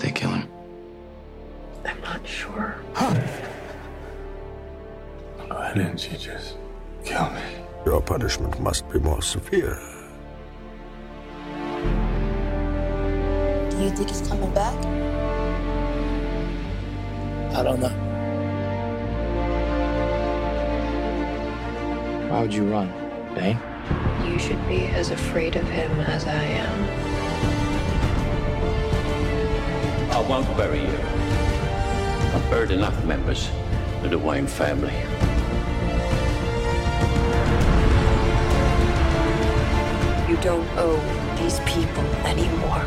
did they kill him? I'm not sure. Huh. Why didn't you just kill me? Your punishment must be more severe. Do you think he's coming back? I don't know. Why would you run, Bane? You should be as afraid of him as I am. I won't bury you. I've buried enough members of the Wayne family. You don't owe these people anymore.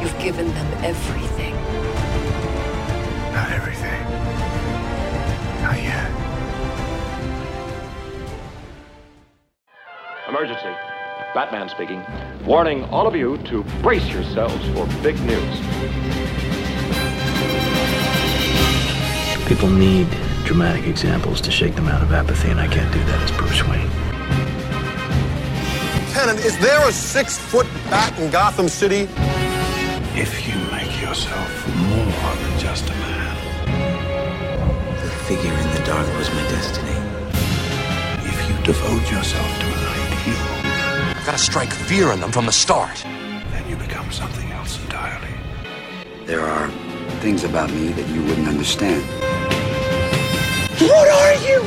You've given them everything. Not everything. Not yet. Emergency. Batman speaking. Warning all of you to brace yourselves for big news. People need dramatic examples to shake them out of apathy, and I can't do that as Bruce Wayne. Lieutenant, is there a six foot bat in Gotham City? If you make yourself more than just a man, The figure in the dark was my destiny. if you devote yourself to an ideal, I've got to strike fear in them from the start. then you become something else entirely. There are things about me that you wouldn't understand. What are you?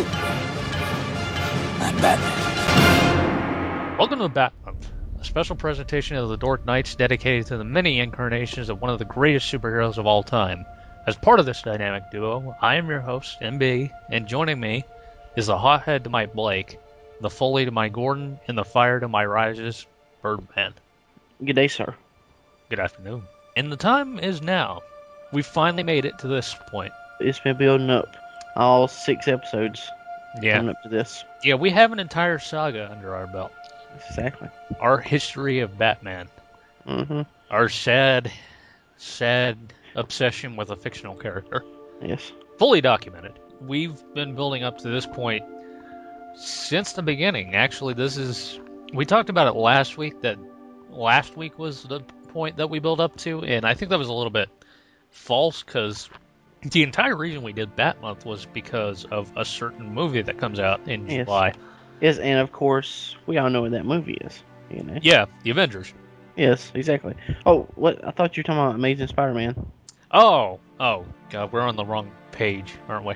I'm Batman. Welcome to Batman, a special presentation of the Dark Knights dedicated to the many incarnations of one of the greatest superheroes of all time. As part of this dynamic duo, I am your host, MB, and joining me is the hothead to my Blake, the Foley to my Gordon, and the fire to my Rises, Birdman. Good day, sir. Good afternoon. And the time is now. We've finally made it to this point. It's been building up all six episodes Yeah. coming up to this. Yeah, we have an entire saga under our belt. Exactly. Our history of Batman. Mm-hmm. Our sad, sad obsession with a fictional character. Yes. fully documented. We've been building up to this point since the beginning. Actually, this is we talked about it last week that last week was the point that we built up to, and I think that was a little bit false because the entire reason we did Bat Month was because of a certain movie that comes out in Yes. July. Yes, and of course we all know what that movie is. You know. Yeah, the Avengers. Yes, exactly. Oh, what? I thought you were talking about Amazing Spider-Man. Oh, oh, God, we're on the wrong page, aren't we?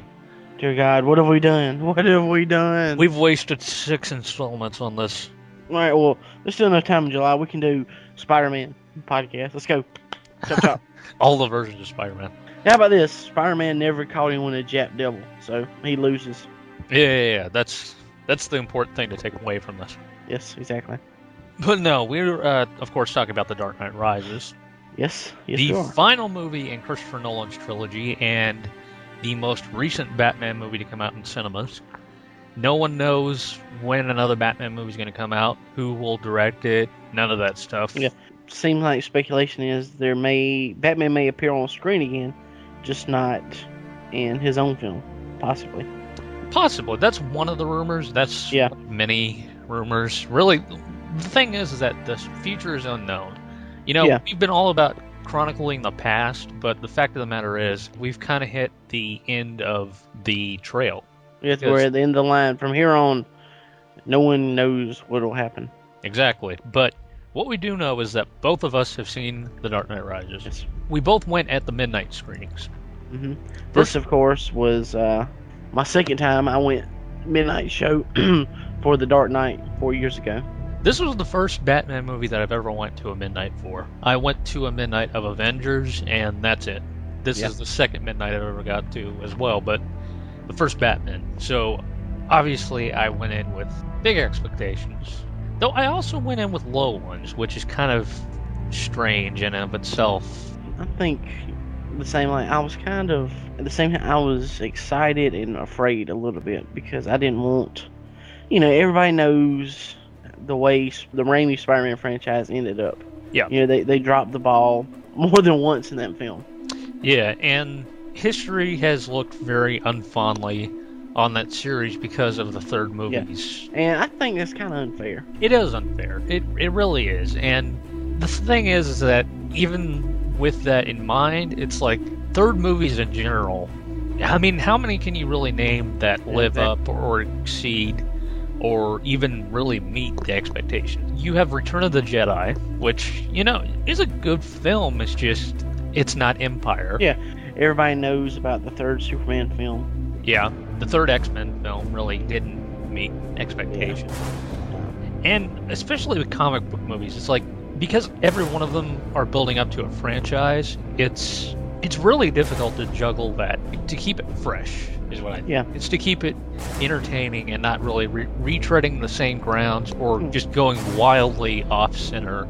Dear God, what have we done? What have we done? We've wasted six installments on this. All right. Well, there's still enough time in July. We can do Spider-Man podcast. Let's go. Chop chop. All the versions of Spider-Man. How about this? Spider-Man never caught anyone in a Jap devil, so he loses. Yeah, yeah, yeah. That's that's the important thing to take away from this. Yes, exactly. But no, we're uh, of course talking about the Dark Knight Rises, Yes, yes, the final movie in Christopher Nolan's trilogy, and the most recent Batman movie to come out in cinemas. No one knows when another Batman movie is going to come out, who will direct it, none of that stuff. Yeah. Seems like speculation is there may Batman may appear on screen again, just not in his own film, possibly. Possibly. That's one of the rumors. That's Yeah. many rumors. Really, the thing is, is that the future is unknown. You know, Yeah. we've been all about chronicling the past, but the fact of the matter is, we've kind of hit the end of the trail. Yes, we're at the end of the line. From here on, no one knows what will happen. Exactly. But what we do know is that both of us have seen The Dark Knight Rises. Yes. We both went at the midnight screenings. hmm This, of course, was uh, my second time. I went midnight show for The Dark Knight four years ago. This was the first Batman movie that I've ever went to a midnight for. I went to a midnight of Avengers, and that's it. This Yeah. is the second midnight I've ever got to as well, but the first Batman. So obviously, I went in with big expectations. Though I also went in with low ones, which is kind of strange in and of itself. I think the same. Like I was kind of at the same time. I was excited and afraid a little bit because I didn't want. You know, everybody knows the way the Raimi Spider-Man franchise ended up. Yeah. You know, they they dropped the ball more than once in that film. Yeah, and history has looked very unfondly on that series because of the third movies. And I think that's kind of unfair. It is unfair. It it really is. And the thing is, is that even with that in mind, it's like third movies in general. I mean, how many can you really name that live up or exceed or even really meet the expectations? You have Return of the Jedi, which, you know, is a good film. It's just, it's not Empire. Yeah, everybody knows about the third Superman film. Yeah, the third X Men film really didn't meet expectations. And especially with comic book movies, it's like because every one of them are building up to a franchise, it's it's really difficult to juggle that to keep it fresh is what I. Yeah. It's to keep it entertaining and not really re- retreading the same grounds or Hmm. just going wildly off center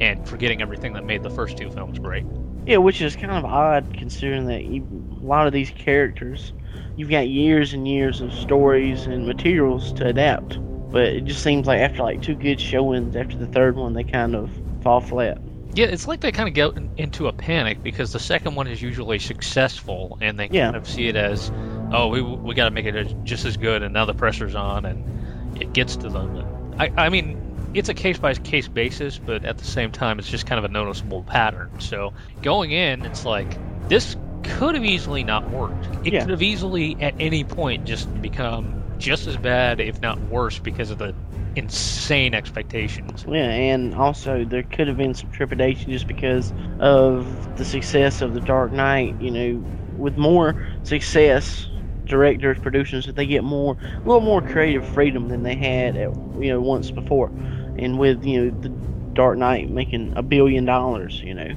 and forgetting everything that made the first two films great. Yeah, which is kind of odd considering that you, a lot of these characters, you've got years and years of stories and materials to adapt. But it just seems like after like two good showings, after the third one, they kind of fall flat. Yeah, it's like they kind of get in- into a panic because the second one is usually successful, and they Yeah. kind of see it as, oh, we we got to make it just as good, and now the pressure's on, and it gets to them. I I mean, it's a case by case basis, but at the same time, it's just kind of a noticeable pattern. So going in, it's like this could have easily not worked. It Yeah. could have easily at any point just become just as bad, if not worse, because of the insane expectations. Yeah, and also there could have been some trepidation just because of the success of The Dark Knight. You know, with more success, directors, producers, that they get more, a little more creative freedom than they had, at, you know, once before. And with you know The Dark Knight making a billion dollars, you know,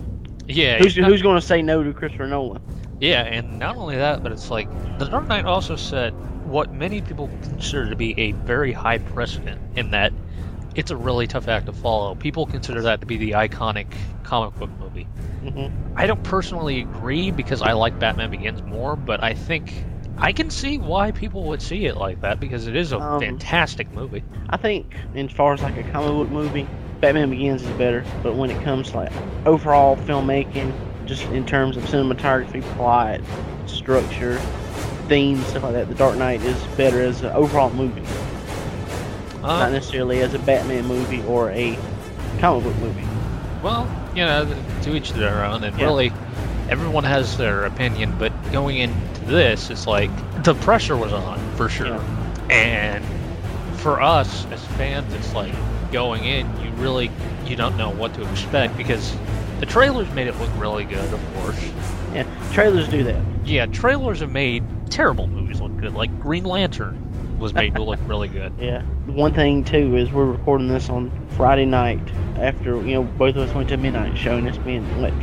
Yeah, who's who's going to say no to Christopher Nolan? Yeah, and not only that, but it's like The Dark Knight also set what many people consider to be a very high precedent in that it's a really tough act to follow. People consider that to be the iconic comic book movie. hmm I don't personally agree because I like Batman Begins more, but I think I can see why people would see it like that because it is a Um, fantastic movie. I think, as far as like a comic book movie, Batman Begins is better. But when it comes to like overall filmmaking, just in terms of cinematography, plot, structure, themes, stuff like that, The Dark Knight is better as an overall movie, Uh, not necessarily as a Batman movie or a comic book movie. Well, you know, to each their own, and Yeah. really, everyone has their opinion. But going into this, it's like the pressure was on for sure, and for us as fans, it's like going in, you really you don't know what to expect because the trailers made it look really good, of course. Yeah, trailers do that. Yeah, trailers have made terrible movies look good, like Green Lantern was made to look really good. Yeah. One thing too is we're recording this on Friday night after you know both of us went to midnight show, and it's been like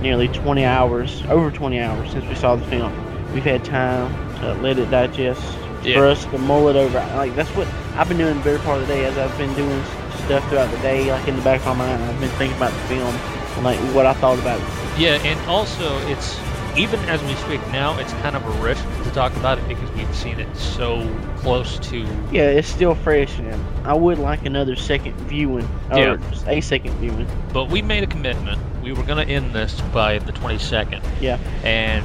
nearly 20 hours, over 20 hours since we saw the film. We've had time to let it digest, Yeah. for us to mull it over. Like that's what I've been doing the better part of the day as I've been doing stuff throughout the day, like in the back of my mind. I've been thinking about the film and like what I thought about it. Yeah, and also it's even as we speak now, it's kind of a risk to talk about it because we've seen it so close to. Yeah, it's still fresh, and I would like another second viewing, or Yeah. just a second viewing. But we made a commitment. We were going to end this by the 22nd, Yeah. and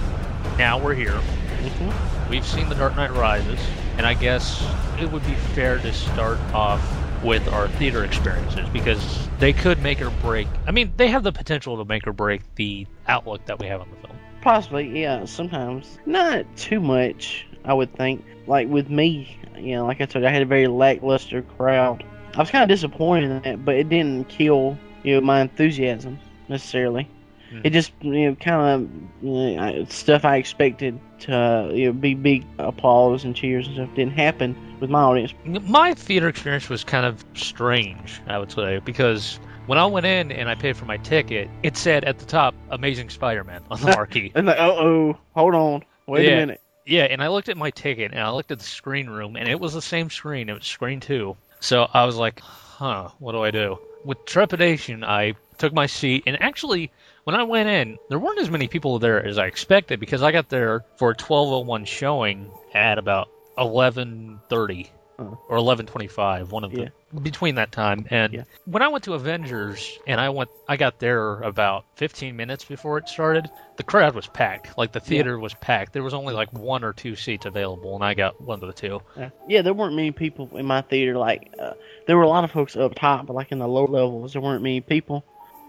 now we're here. hmm We've seen The Dark Knight Rises, and I guess it would be fair to start off with our theater experiences because they could make or break. I mean, they have the potential to make or break the outlook that we have on the film. Possibly, yeah. Sometimes not too much. I would think. Like with me, you know, like I told you, I had a very lackluster crowd. I was kind of disappointed in that, but it didn't kill you know my enthusiasm necessarily. Hmm. It just you know kind of you know, stuff I expected to you know be big applause and cheers and stuff didn't happen with my audience. My theater experience was kind of strange, I would say, because when I went in and I paid for my ticket, it said at the top "Amazing Spider-Man" on the marquee. And like, uh oh, hold on, wait Yeah. a minute. Yeah, and I looked at my ticket and I looked at the screen room and it was the same screen. It was screen two. So I was like, huh, what do I do? With trepidation, I took my seat and actually, when I went in, there weren't as many people there as I expected because I got there for a 12:01 showing at about 11:30 Oh. or 11:25, one of the between that time. And Yeah. when I went to Avengers and I went, I got there about 15 minutes before it started. The crowd was packed, like the theater was packed. There was only like one or two seats available, and I got one of the two. Yeah. yeah, there weren't many people in my theater. Like, uh, there were a lot of folks up top, but like in the lower levels, there weren't many people.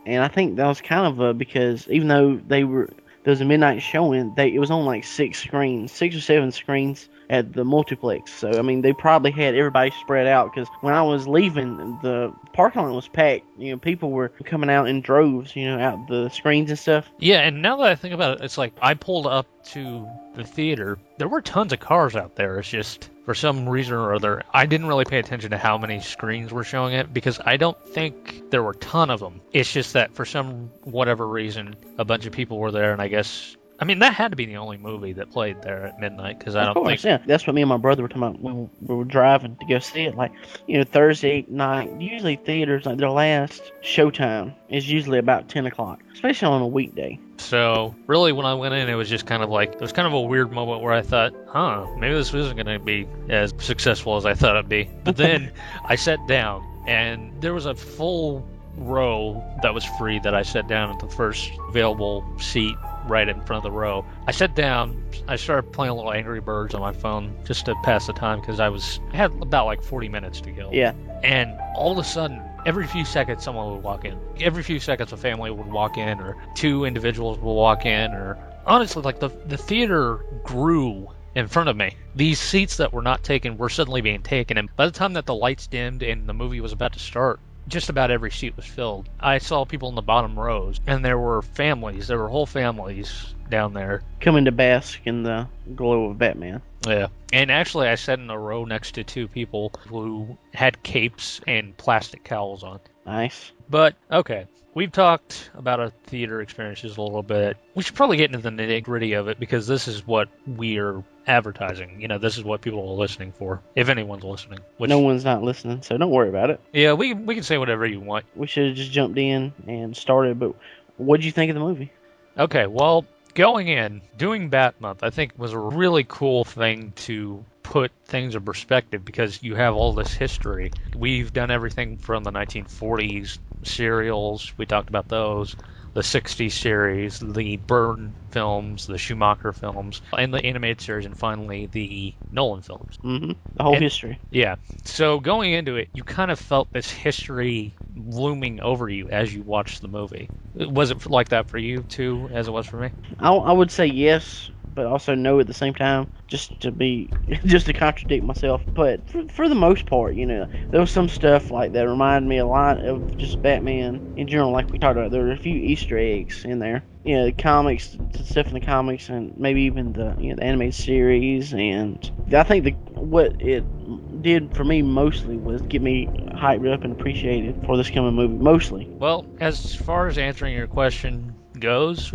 And I think that was kind of a because even though they were there was a midnight showing, they it was on like six screens, six or seven screens at the multiplex. So I mean, they probably had everybody spread out because when I was leaving, the parking lot was packed. You know, people were coming out in droves. You know, out the screens and stuff. Yeah, and now that I think about it, it's like I pulled up to the theater. There were tons of cars out there. It's just for some reason or other, I didn't really pay attention to how many screens were showing it because I don't think there were a ton of them. It's just that for some whatever reason, a bunch of people were there, and I guess I mean, that had to be the only movie that played there at midnight because I don't course, think. yeah. That's what me and my brother were talking about when we were driving to go see it. Like, you know, Thursday night, usually theaters, like their last showtime is usually about 10 o'clock, especially on a weekday. So really, when I went in, it was just kind of like it was kind of a weird moment where I thought, "Huh, maybe this isn't going to be as successful as I thought it'd be." But then I sat down, and there was a full row that was free that I sat down at the first available seat right in front of the row. I sat down. I started playing a little Angry Birds on my phone just to pass the time because I was I had about like 40 minutes to go. Yeah. And all of a sudden, every few seconds, someone would walk in. Every few seconds, a family would walk in, or two individuals would walk in, or honestly, like the the theater grew in front of me. These seats that were not taken were suddenly being taken, and by the time that the lights dimmed and the movie was about to start, just about every seat was filled. I saw people in the bottom rows, and there were families. There were whole families down there. Coming to bask in the glow of Batman. Yeah. And actually, I sat in a row next to two people who had capes and plastic cowls on. Nice. But, okay. We've talked about our theater experiences a little bit. We should probably get into the nitty gritty of it because this is what we're advertising. You know, this is what people are listening for, if anyone's listening. Which, no one's not listening, so don't worry about it. Yeah, we, we can say whatever you want. We should have just jumped in and started, but what did you think of the movie? Okay, well, going in, doing Bat Month, I think was a really cool thing to put things in perspective because you have all this history. We've done everything from the 1940s serials, we talked about those, the 60s series, the Byrne films, the Schumacher films, and the animated series, and finally the Nolan films. Mm-hmm. The whole And- history. Yeah. So going into it, you kind of felt this history looming over you as you watched the movie. Was it like that for you too, as it was for me? I, I would say yes, but also no at the same time, just to be, just to contradict myself. But for, for the most part, you know, there was some stuff like that reminded me a lot of just Batman in general. Like we talked about, there were a few Easter eggs in there. You know, the comics, the stuff in the comics, and maybe even the you know the animated series. And I think the what it did for me mostly was get me hyped up and appreciated for this coming movie. Mostly. Well, as far as answering your question goes,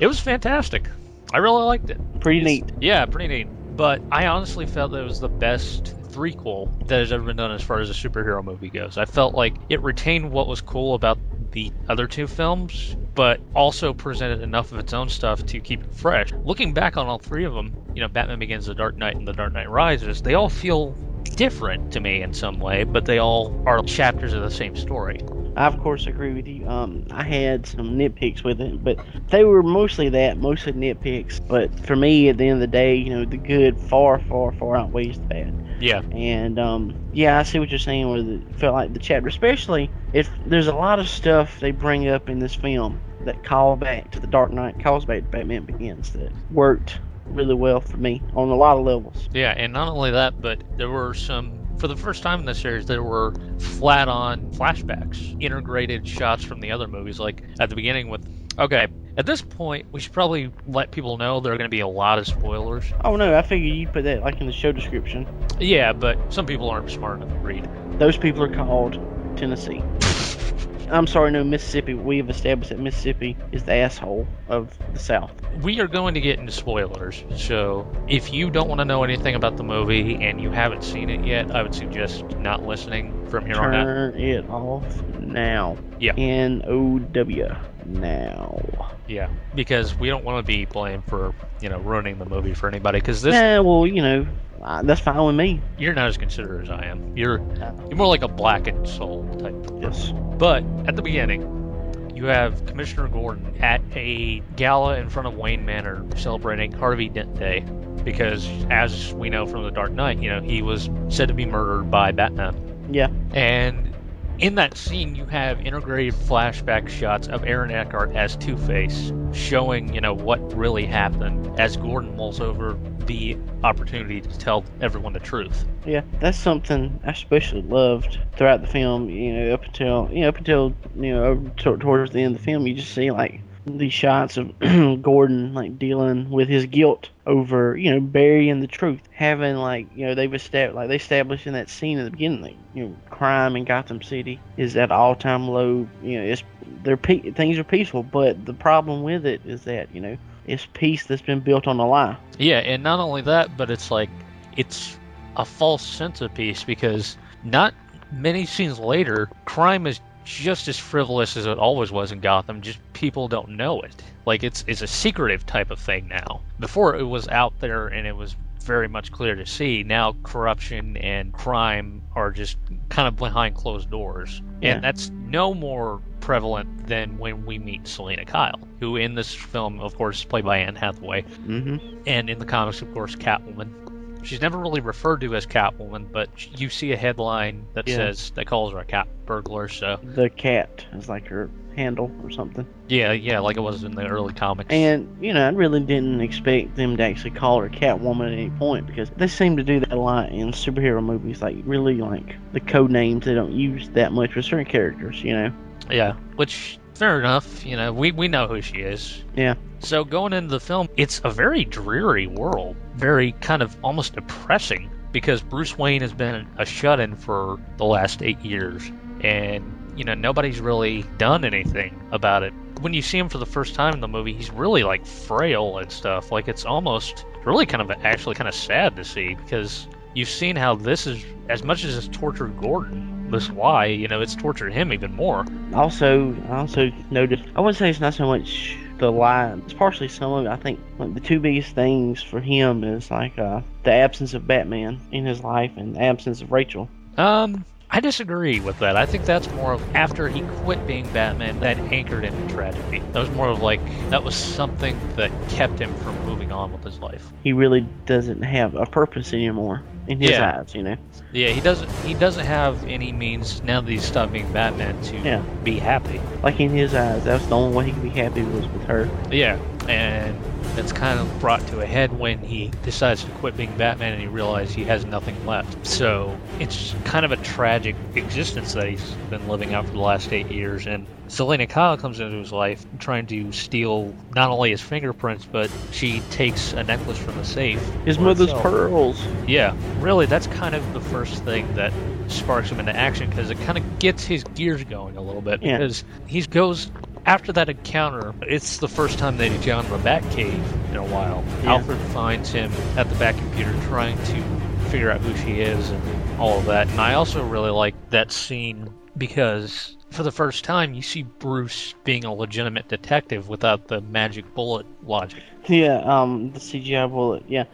it was fantastic. I really liked it. Pretty neat. Yeah, pretty neat. But I honestly felt that it was the best threequel that has ever been done as far as a superhero movie goes. I felt like it retained what was cool about the other two films, but also presented enough of its own stuff to keep it fresh. Looking back on all three of them, you know, Batman Begins, The Dark Knight, and The Dark Knight Rises, they all feel different to me in some way, but they all are chapters of the same story. I of course agree with you. Um, I had some nitpicks with it, but they were mostly that, mostly nitpicks. But for me, at the end of the day, you know, the good far, far, far outweighs the bad. Yeah. And um, yeah, I see what you're saying. Where it felt like the chapter, especially if there's a lot of stuff they bring up in this film that call back to the Dark Knight, calls back to Batman Begins, that worked really well for me on a lot of levels. Yeah, and not only that, but there were some. For the first time in the series, there were flat on flashbacks, integrated shots from the other movies. Like at the beginning, with. Okay, at this point, we should probably let people know there are going to be a lot of spoilers. Oh no, I figured you'd put that like in the show description. Yeah, but some people aren't smart enough to read. Those people are called Tennessee. I'm sorry, no Mississippi. We have established that Mississippi is the asshole of the South. We are going to get into spoilers, so if you don't want to know anything about the movie and you haven't seen it yet, I would suggest not listening from here on out. Turn it off now. Yeah. N O W now. Yeah, because we don't want to be blamed for you know ruining the movie for anybody. Because this, Yeah, well, you know, uh, that's fine with me. you're not as considerate as I am. You're you're more like a blackened soul type. Yes. But at the beginning, you have Commissioner Gordon at a gala in front of Wayne Manor celebrating Harvey Dent Day because, as we know from The Dark Knight, you know he was said to be murdered by Batman. Yeah. And in that scene, you have integrated flashback shots of Aaron Eckhart as Two Face, showing you know what really happened as Gordon mulls over the opportunity to tell everyone the truth. Yeah, that's something I especially loved throughout the film. You know, up until you know up until you know towards the end of the film, you just see like these shots of Gordon like dealing with his guilt over you know burying the truth, having like you know they've established like they established in that scene in the beginning, like, you know crime in Gotham City is at all time low. You know, it's they're pe- things are peaceful, but the problem with it is that you know it's peace that's been built on a lie. Yeah, and not only that, but it's like it's a false sense of peace because not many scenes later, crime is just as frivolous as it always was in Gotham. Just people don't know it. Like it's it's a secretive type of thing now. Before it was out there and it was very much clear to see. Now corruption and crime are just kind of behind closed doors, Yeah. and that's no more prevalent than when we meet Selina Kyle, who in this film, of course, is played by Anne Hathaway, hmm and in the comics, of course, Catwoman. She's never really referred to as Catwoman, but you see a headline that Yeah. says that calls her a cat burglar. So The cat is like her handle or something. yeah, yeah, like it was in the early comics. And you know, I really didn't expect them to actually call her Catwoman at any point because they seem to do that a lot in superhero movies. Like really, like the code names they don't use that much for certain characters. You know. yeah, which fair enough. You know, we we know who she is. Yeah. So going into the film, it's a very dreary world, very kind of almost depressing because Bruce Wayne has been a shut-in for the last eight years, and you know nobody's really done anything about it. When you see him for the first time in the movie, he's really like frail and stuff. Like it's almost really kind of actually kind of sad to see because you've seen how this is as much as it's tortured Gordon. This why you know it's tortured him even more. Also, I also noticed. I wouldn't say it's not so much the lie. It's partially some of it. I think like the two biggest things for him is like uh, the absence of Batman in his life and the absence of Rachel. Um, I disagree with that. I think that's more of after he quit being Batman that anchored him in tragedy. That was more of like that was something that kept him from moving on with his life. He really doesn't have a purpose anymore in his Yeah. eyes. You know. Yeah, he doesn't he doesn't have any means now that he's stopped being Batman to Yeah. be happy. Like in his eyes, that's the only way he could be happy was with her. Yeah, and it's kind of brought to a head when he decides to quit being Batman and he realizes he has nothing left. So it's kind of a tragic existence that he's been living out for the last eight years. And Selina Kyle comes into his life trying to steal not only his fingerprints, but she takes a necklace from the safe. His mother's pearls. Yeah, really, that's kind of the first thing that sparks him into action because it kind of gets his gears going a little bit. Yeah. Because he goes after that encounter. It's the first time that he's gone to the Batcave in a while. Yeah. Alfred finds him at the back computer trying to figure out who she is and all of that. And I also really like that scene because for the first time you see Bruce being a legitimate detective without the magic bullet logic. Yeah, um, the CGI bullet. Yeah,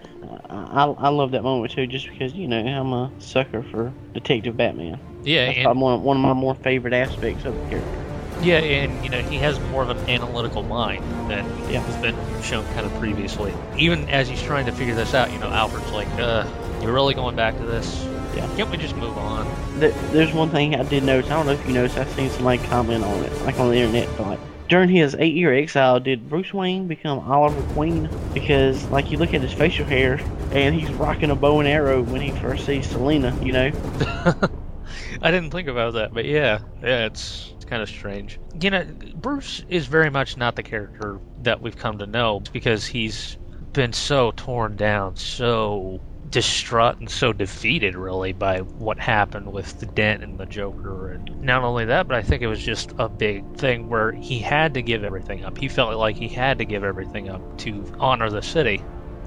I, I love that moment too, just because you know I'm a sucker for Detective Batman. Yeah, That's and- one, one of my more favorite aspects of the character. Yeah, and you know he has more of an analytical mind than Yeah. has been shown kind of previously. Even as he's trying to figure this out, you know, Alfred's like, "Uh, you're really going back to this? Yeah. Can't we just move on?" There's one thing I did notice. I don't know if you noticed. I've seen somebody comment on it, like on the internet. But like during his eight-year exile, did Bruce Wayne become Oliver Queen? Because like you look at his facial hair, and he's rocking a bow and arrow when he first sees Selina. You know. I didn't think about that, but yeah, yeah, it's kind of strange. You know, Bruce is very much not the character that we've come to know because he's been so torn down, so distraught and so defeated really by what happened with the dent and the joker and not only that but i think it was just a big thing where he had to give everything up he felt like he had to give everything up to honor the city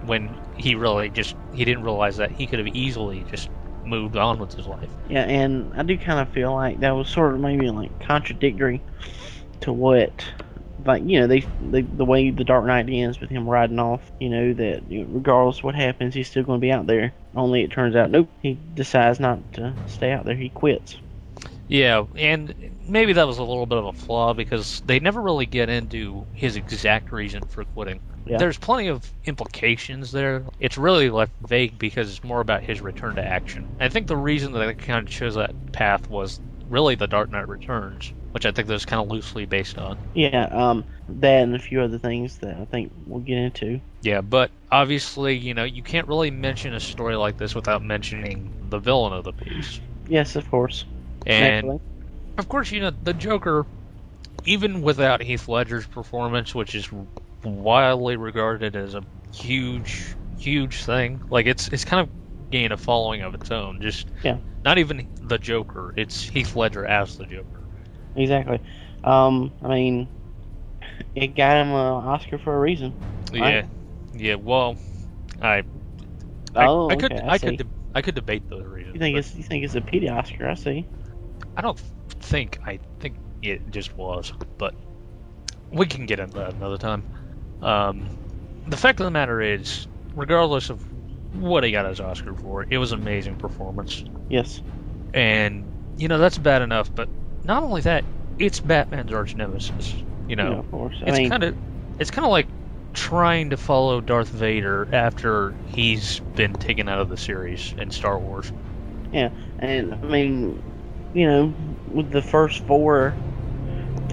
when he really just he didn't realize that he could have easily just moved on with his life Yeah, and I do kind of feel like that was sort of maybe like contradictory to what, like you know, they, they the way the Dark Knight ends with him riding off. You know that regardless of what happens, he's still going to be out there. Only it turns out, nope, he decides not to stay out there. He quits. Yeah, and maybe that was a little bit of a flaw because they never really get into his exact reason for quitting. Yeah. There's plenty of implications there. It's really left vague because it's more about his return to action. I think the reason that they kind of chose that path was really The Dark Knight Returns, which I think that's kind of loosely based on. Yeah, um, that and a few other things that I think we'll get into. Yeah, but obviously, you know, you can't really mention a story like this without mentioning the villain of the piece. Yes, of course. And Naturally. of course, you know, the Joker, even without Heath Ledger's performance, which is widely regarded as a huge, huge thing, like it's it's kind of gained a following of its own. Just Yeah. not even the Joker; it's Heath Ledger as the Joker. Exactly. Um, I mean, it got him an Oscar for a reason. Yeah, right? yeah. Well, I, I, Oh, I could, okay, I I, could, de- I could debate those reasons. You think it's you think it's a pity Oscar? I see. I don't think. I think it just was, but we can get into that another time. Um, the fact of the matter is, regardless of what he got his Oscar for, it was an amazing performance, Yes. and you know that's bad enough. But not only that, it's Batman's arch nemesis. You know, Yeah, of course. I it's kind of it's kind of like trying to follow Darth Vader after he's been taken out of the series in Star Wars. Yeah, and I mean, you know, with the first four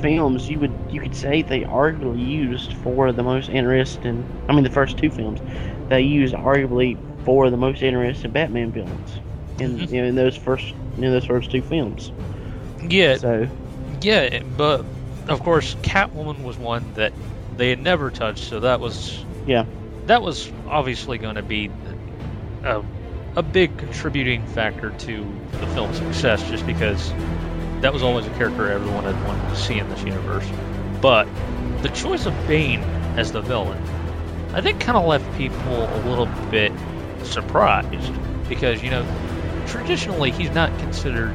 films, you would you could say they arguably used four of the most interesting. I mean, the first two films, they used arguably four of the most interesting Batman villains in Mm-hmm. you know in those first in those first two films. Yeah, So Yeah, but of course, Catwoman was one that they had never touched, so that was yeah, that was obviously going to be a, a big contributing factor to the film's success, just because that was always a character everyone had wanted to see in this universe. But the choice of Bane as the villain, I think, kind of left people a little bit surprised because you know traditionally he's not considered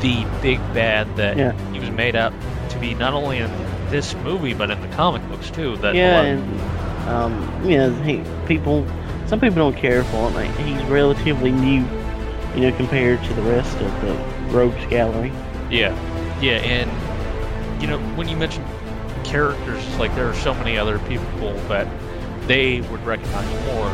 the big bad that Yeah. he was made up to be not only in this movie but in the comic books too. That yeah, and um, you know, he, people, some people don't care for him. Like, he's relatively new, you know, compared to the rest of the rogues gallery. Yeah, yeah, and you know when you mention characters, like there are so many other people that they would recognize more.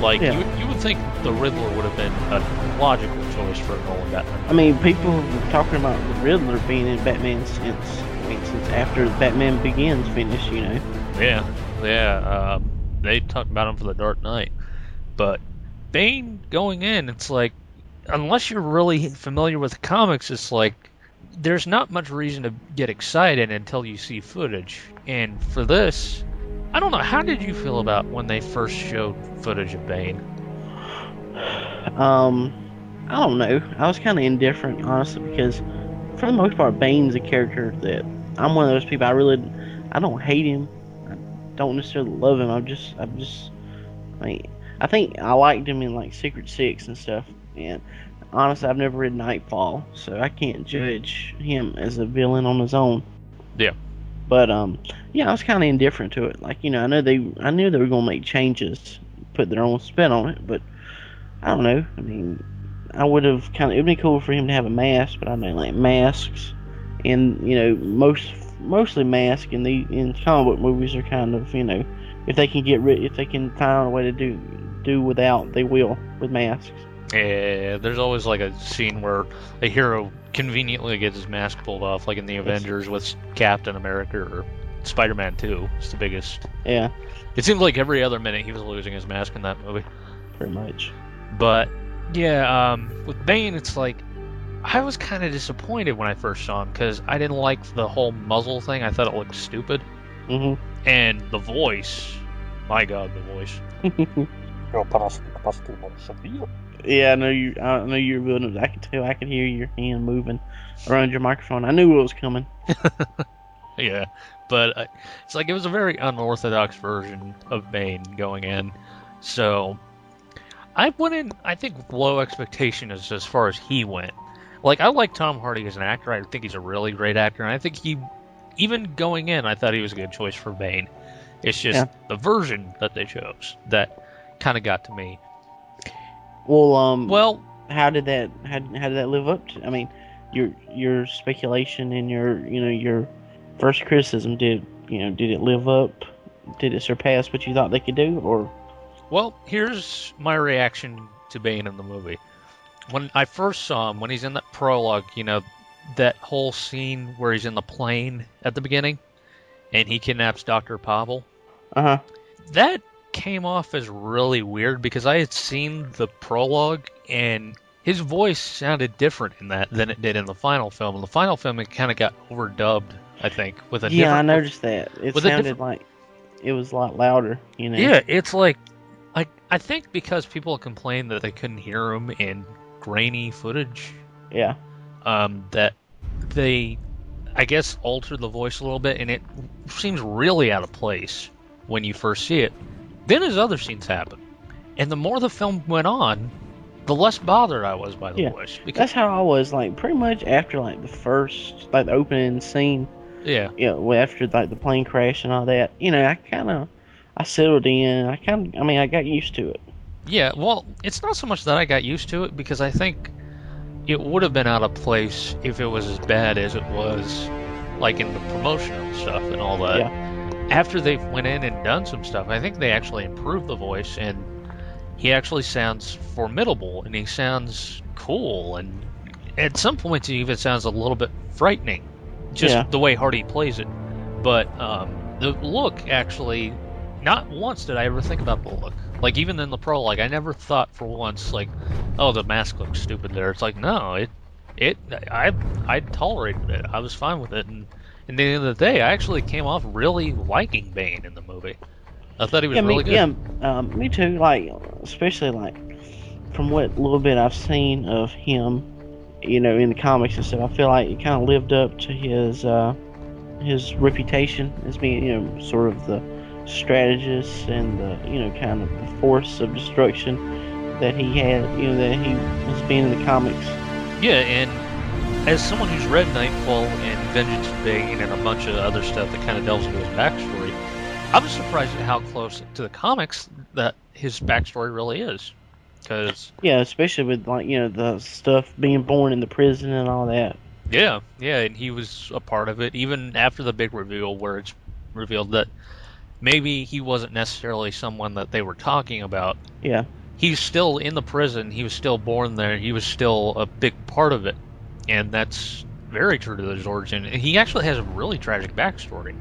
Like Yeah. you, you would think the Riddler would have been a logical choice for a Nolan Batman. I mean, people have been talking about the Riddler being in Batman since, I mean, since after Batman Begins finished, you know. Yeah, yeah. Um, they talked about him for the Dark Knight, but Bane going in, it's like unless you're really familiar with comics, it's like there's not much reason to get excited until you see footage. And for this, I don't know. How did you feel about when they first showed footage of Bane? Um, I don't know. I was kind of indifferent, honestly, because for the most part, Bane's a character that I'm one of those people. I really, I don't hate him. I don't necessarily love him. I'm just, I'm just, I mean, I think I liked him in like Secret Six and stuff. And honestly, I've never read Nightfall, so I can't judge him as a villain on his own. Yeah. But um, yeah, I was kind of indifferent to it. Like you know, I know they, I knew they were gonna make changes, put their own spin on it, but I don't know. I mean, I would have kind of. It'd be cool for him to have a mask, but I know like masks, and you know, most mostly masks in the in comic book movies are kind of you know, if they can get rid, if they can find a way to do do without, they will with masks. Yeah, there's always like a scene where a hero conveniently gets his mask pulled off, like in the Avengers with Captain America or Spider-Man 2. It's the biggest. Yeah, It seems like every other minute he was losing his mask in that movie. pretty much. But yeah, um, with Bane, it's like I was kind of disappointed when I first saw him because I didn't like the whole muzzle thing. I thought it looked stupid, hmm and the voice. My God, the voice. Yeah, I know you. I know you're building. I can tell. I can hear your hand moving around your microphone. I knew it was coming. Yeah, but uh, it's like it was a very unorthodox version of Bane going in. So I went in, I think, with low expectations as far as he went. Like I like Tom Hardy as an actor. I think he's a really great actor, and I think he, even going in, I thought he was a good choice for Bane. It's just Yeah. the version that they chose that kind of got to me. Well, um, Well, how did that? How, how did that live up to? I mean, your your speculation and your you know your first criticism did you know did it live up? Did it surpass what you thought they could do? Or Well, here's my reaction to Bane in the movie. When I first saw him, when he's in that prologue, you know, that whole scene where he's in the plane at the beginning, and he kidnaps Doctor Pavel. Uh huh. That came off as really weird because I had seen the prologue and his voice sounded different in that than it did in the final film. In the final film, it kind of got overdubbed, I think, with a Yeah, I noticed that. It sounded like it was a lot louder. You know. Yeah, it's like, like I think because people complained that they couldn't hear him in grainy footage, Yeah. um, that they, I guess, altered the voice a little bit, and it seems really out of place when you first see it. Then as other scenes happened, and the more the film went on, the less bothered I was by the Yeah. voice. Because That's how I was like pretty much after like the first like the opening scene. yeah, You know, well, after like the plane crash and all that. You know, I kind of I settled in. I kind of I mean I got used to it. Yeah, well, it's not so much that I got used to it because I think it would have been out of place if it was as bad as it was, like in the promotional stuff and all that. Yeah. After they went in and done some stuff, I think they actually improved the voice, and he actually sounds formidable, and he sounds cool, and at some points he even sounds a little bit frightening, just Yeah. the way Hardy plays it. But um, the look actually, not once did I ever think about the look. Like even in the prologue, I never thought for once like, oh, the mask looks stupid there. It's like no, it, it, I, I tolerated it. I was fine with it, and, and at the end of the day, I actually came off really liking Bane in the movie. I thought he was yeah, really me, good. yeah, um, me too. Like especially like from what little bit I've seen of him, you know, in the comics and stuff. I feel like he kind of lived up to his uh, his reputation as being you know sort of the strategist and the you know kind of the force of destruction that he had. You know that he was being in the comics. Yeah, and as someone who's read Nightfall and Vengeance of Bane and a bunch of other stuff that kind of delves into his backstory, I was surprised at how close to the comics that his backstory really is. Because Yeah, especially with like you know the stuff being born in the prison and all that. Yeah, yeah, and he was a part of it even after the big reveal where it's revealed that maybe he wasn't necessarily someone that they were talking about. Yeah. He's still in the prison, he was still born there, he was still a big part of it. And that's very true to his origin. He actually has a really tragic backstory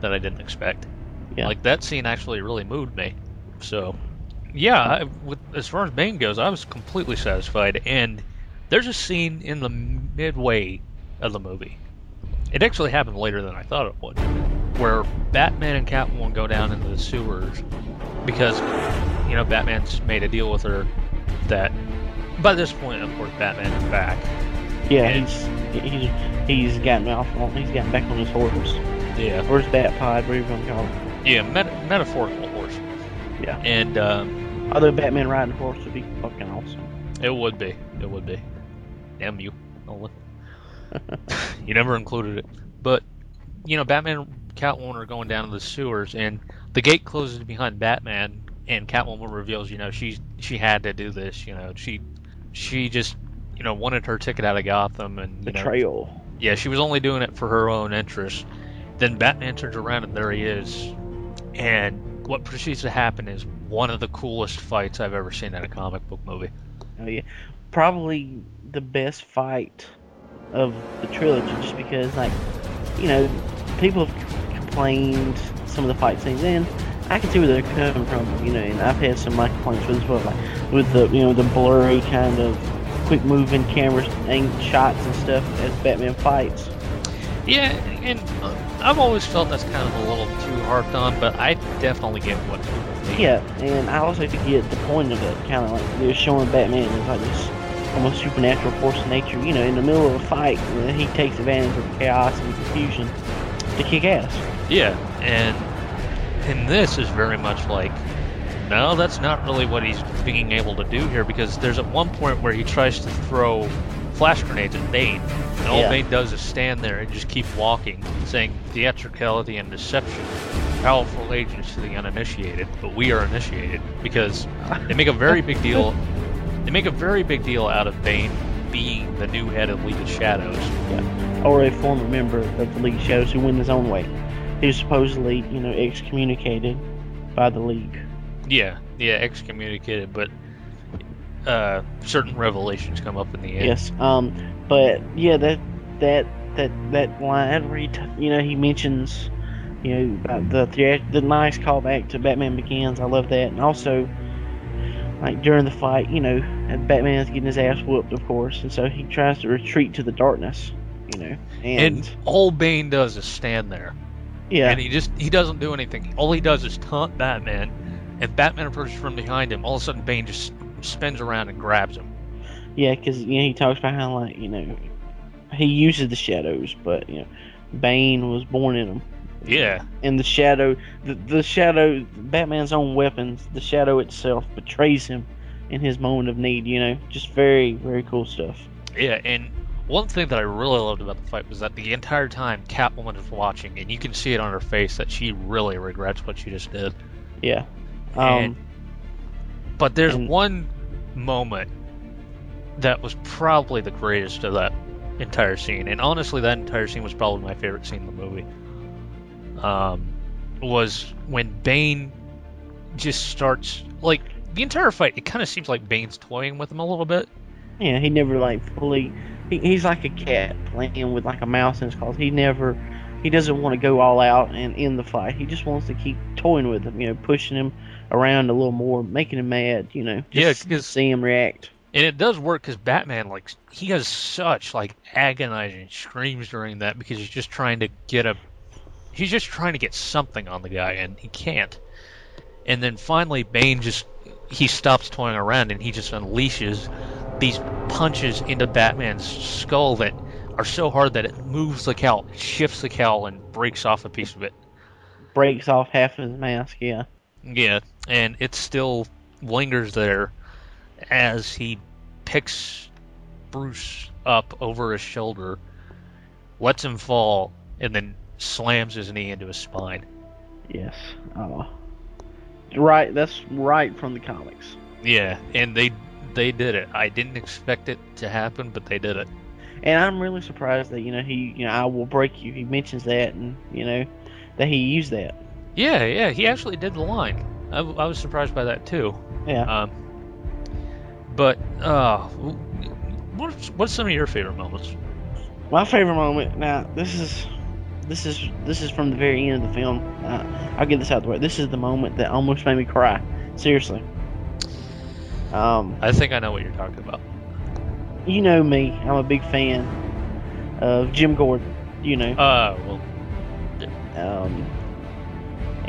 that I didn't expect. Yeah. Like that scene actually really moved me. So, yeah, I, with as far as Bane goes, I was completely satisfied. And there's a scene in the midway of the movie. It actually happened later than I thought it would, where Batman and Catwoman go down into the sewers because you know Batman's made a deal with her that by this point, of course, Batman is back. Yeah, he's he's he's gotten off on he's gotten back on his horse. Yeah. Or his bat pod, whatever you want to call it. Yeah, met- metaphorical horse. Yeah. And um, Although Batman riding a horse would be fucking awesome. it would be, it would be. Damn you, Nolan. you never included it. But you know, Batman and Catwoman are going down to the sewers, and the gate closes behind Batman, and Catwoman reveals, you know, she she had to do this. You know, she she just you know wanted her ticket out of Gotham, and you know, Betrayal. yeah, she was only doing it for her own interest. Then Batman turns around, and there he is. And what proceeds to happen is one of the coolest fights I've ever seen in a comic book movie. Oh yeah, probably the best fight of the trilogy, just because like you know people have complained some of the fight scenes, and I can see where they're coming from. You know, and I've had some of my complaints with as well, like with the you know the blurry kind of quick moving cameras and shots and stuff as Batman fights. Yeah, and uh, I've always felt that's kind of a little too harped on, but I definitely get what people mean. Yeah, and I also get the point of it, kind of like they're showing Batman as like this almost supernatural force of nature. You know, in the middle of a fight, you know, he takes advantage of chaos and confusion to kick ass. Yeah, and and this is very much like, no, that's not really what he's being able to do here because there's at one point where he tries to throw flash grenades at Bane, and all Yeah. Bane does is stand there and just keep walking, saying theatricality and deception, powerful agents to the uninitiated, but we are initiated because they make a very big deal. They make a very big deal out of Bane being the new head of League of Shadows. Yeah, or a former member of the League of Shadows who went his own way. He was supposedly, you know, excommunicated by the League. Yeah, yeah, excommunicated, but uh, certain revelations come up in the end. Yes. Um. But yeah, that that that that line where he t- you know he mentions you know about the thea- the nice callback to Batman Begins. I love that, and also like during the fight, you know, Batman's getting his ass whooped, of course, and so he tries to retreat to the darkness, you know, and, And all Bane does is stand there. yeah, And he just he doesn't do anything. All he does is taunt Batman, and Batman approaches from behind him. All of a sudden, Bane just spins around and grabs him. yeah, because you know he talks about how like you know he uses the shadows, but you know Bane was born in them. Yeah, and the shadow the, the shadow batman's own weapons the shadow itself betrays him in his moment of need you know just very very cool stuff yeah. And one thing that I really loved about the fight was that the entire time Catwoman is watching, and you can see it on her face that she really regrets what she just did. yeah And- um But there's And- one moment that was probably the greatest of that entire scene, and honestly, that entire scene was probably my favorite scene in the movie. Um, was when Bane just starts like the entire fight. It kind of seems like Bane's toying with him a little bit. yeah he never like fully he, he's like a cat playing with like a mouse in his claws he never he doesn't want to go all out and end the fight he just wants to keep toying with him you know pushing him around a little more making him mad you know Yeah, just 'cause- see him react And it does work because Batman, like, he has such like agonizing screams during that because he's just trying to get a, he's just trying to get something on the guy and he can't. And then finally, Bane just he stops toying around and he just unleashes these punches into Batman's skull that are so hard that it moves the cowl, shifts the cowl, and breaks off a piece of it. breaks off half of his mask yeah Yeah, and it still lingers there as he picks Bruce up over his shoulder, lets him fall, and then slams his knee into his spine. Yes. Oh. Right. That's right from the comics. Yeah, and they they did it. I didn't expect it to happen, but they did it. And I'm really surprised that you know he you know I will break you. He mentions that and you know that he used that. Yeah, yeah, he actually did the line. I, I was surprised by that too. Yeah. Um, but uh, what's what's some of your favorite moments? My favorite moment. Now this is this is this is from the very end of the film. Uh, I'll get this out of the way. This is the moment that almost made me cry. Seriously. Um, I think I know what you're talking about. you know me. I'm a big fan of Jim Gordon. You know. Uh, well, Um,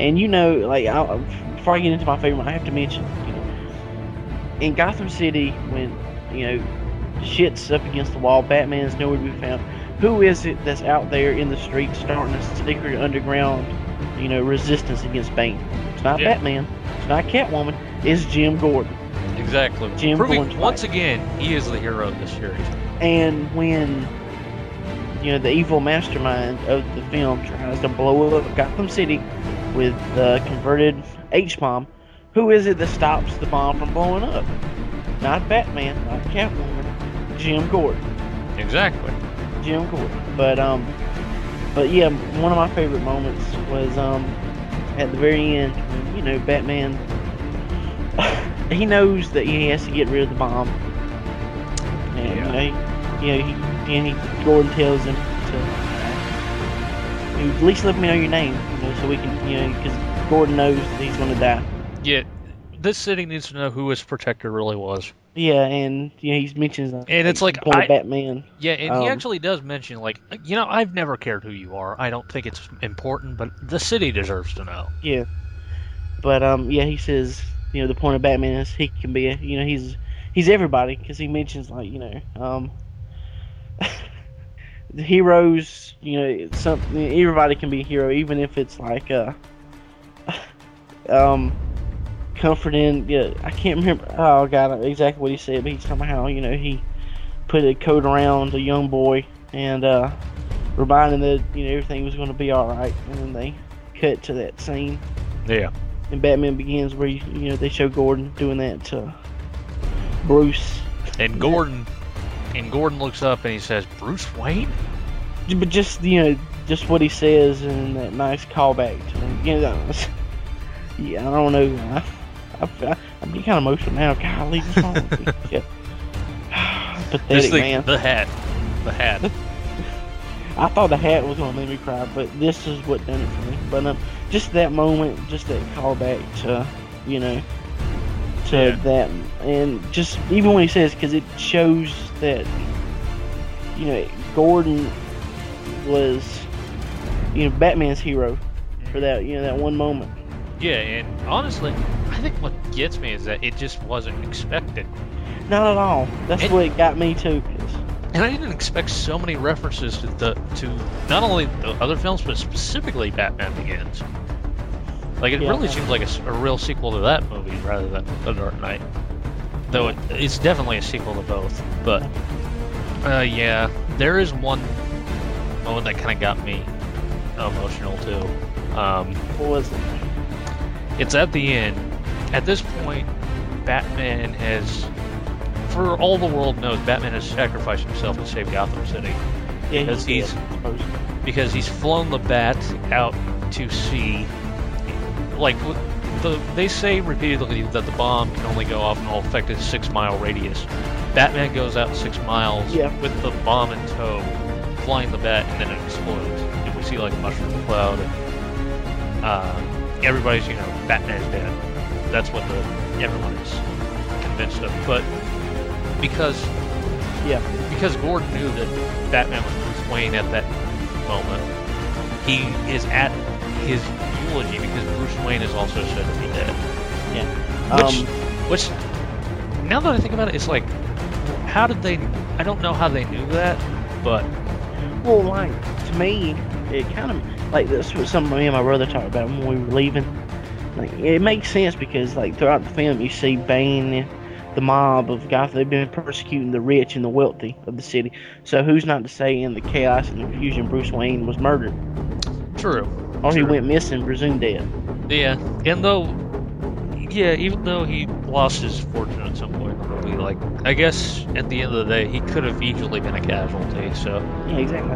and you know, like, I, before I get into my favorite, I have to mention, you know, in Gotham City, when you know shit's up against the wall, Batman's nowhere to be found. Who is it that's out there in the streets starting a secret underground, you know, resistance against Bane? It's not Yeah. Batman. It's not Catwoman. It's Jim Gordon. exactly. Jim Proving Gordon's once fight. again he is the hero of the series. And when you know the evil mastermind of the film tries to blow up Gotham City with the converted H bomb, who is it that stops the bomb from blowing up? Not Batman, not Catwoman, Jim Gordon. Exactly. Jim Gordon. But um, but yeah, one of my favorite moments was um at the very end when you know Batman. he knows that he has to get rid of the bomb. And you know, he, you know, he, and he Gordon tells him to you know, at least let me know your name, know, so we can, you know, because Gordon knows that he's going to die. Yeah, this city needs to know who his protector really was. Yeah, and you know, he mentions that. And it's like, I- Batman. Yeah, and he Um, actually does mention like, you know, I've never cared who you are. I don't think it's important, but the city deserves to know. Yeah. But um, yeah, he says you know the point of Batman is he can be a, you know he's he's everybody because he mentions like you know um the heroes you know something everybody can be a hero even if it's like uh um comforting yeah I can't remember oh god exactly what he said but he somehow you know he put a coat around a young boy and uh reminding that you know everything was going to be all right and then they cut to that scene Yeah. and Batman Begins where you, you know they show Gordon doing that to Bruce. And Gordon, and Gordon looks up and he says, "Bruce Wayne." But just you know, just what he says and that nice callback to him. You know, yeah, I don't know. I, I, I'm getting kind of emotional now. Golly, what's wrong with me? This Pathetic thing, man. the hat, the hat. I thought the hat was gonna make me cry, but this is what done it for me. But um, just that moment, just that callback to, you know, to Yeah. that, and just even when he says, because it shows that, you know, Gordon was, you know, Batman's hero for that, you know, that one moment. Yeah, and honestly, I think what gets me is that it just wasn't expected. Not at all. That's And- what got me too. 'cause- And I didn't expect so many references to the to not only the other films, but specifically Batman Begins. Like it Yeah. really seems like a real sequel to that movie rather than The Dark Knight. Though it, it's definitely a sequel to both. But uh, yeah, there is one moment that kind of got me emotional too. Um, What was it? it's at the end. At this point, Batman has, for all the world knows, Batman has sacrificed himself to save Gotham City Yeah, because he's did, supposed to. because he's flown the bat out to sea. Like the, they say repeatedly that the bomb can only go off in an affected six mile radius. Batman goes out six miles Yeah. with the bomb in tow, flying the bat, and then it explodes. And we see like a mushroom cloud. And, uh, everybody's you know Batman's dead. That's what the everyone is convinced of. But because Yeah. because Gordon knew that Batman was Bruce Wayne at that moment, he is at his eulogy because Bruce Wayne is also said to be dead. Yeah. Which, Um, which, now that I think about it, it's like, how did they? I don't know how they knew that, but Well, like to me, it kind of like this was something me and my brother talked about when we were leaving. Like it makes sense because like throughout the film, you see Bane, the mob of Gotham. They've been persecuting the rich and the wealthy of the city. So who's not to say in the chaos and the confusion, Bruce Wayne was murdered true. Or he went missing, presumed dead. Yeah, and though, yeah, even though he lost his fortune at some point movie, like I guess at the end of the day, he could have easily been a casualty. So. Yeah, exactly.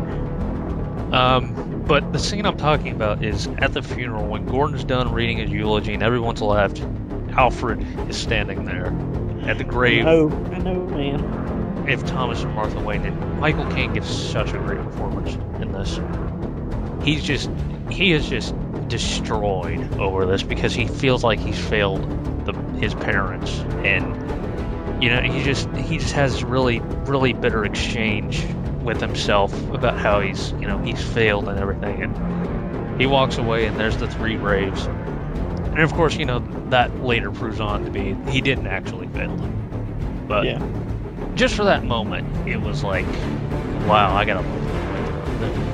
Um, but the scene I'm talking about is at the funeral when Gordon's done reading his eulogy and everyone's left. Alfred is standing there at the grave Oh, I know, man. If Thomas and Martha Wayne, and Michael Caine gives such a great performance in this. He's just he is just destroyed over this because he feels like he's failed the, his parents, and you know he just he just has this really really bitter exchange with himself about how he's you know he's failed and everything, and he walks away, and there's the three graves, and of course you know that later proves on to be he didn't actually fail them, but Yeah. just for that moment, it was like, wow, I gotta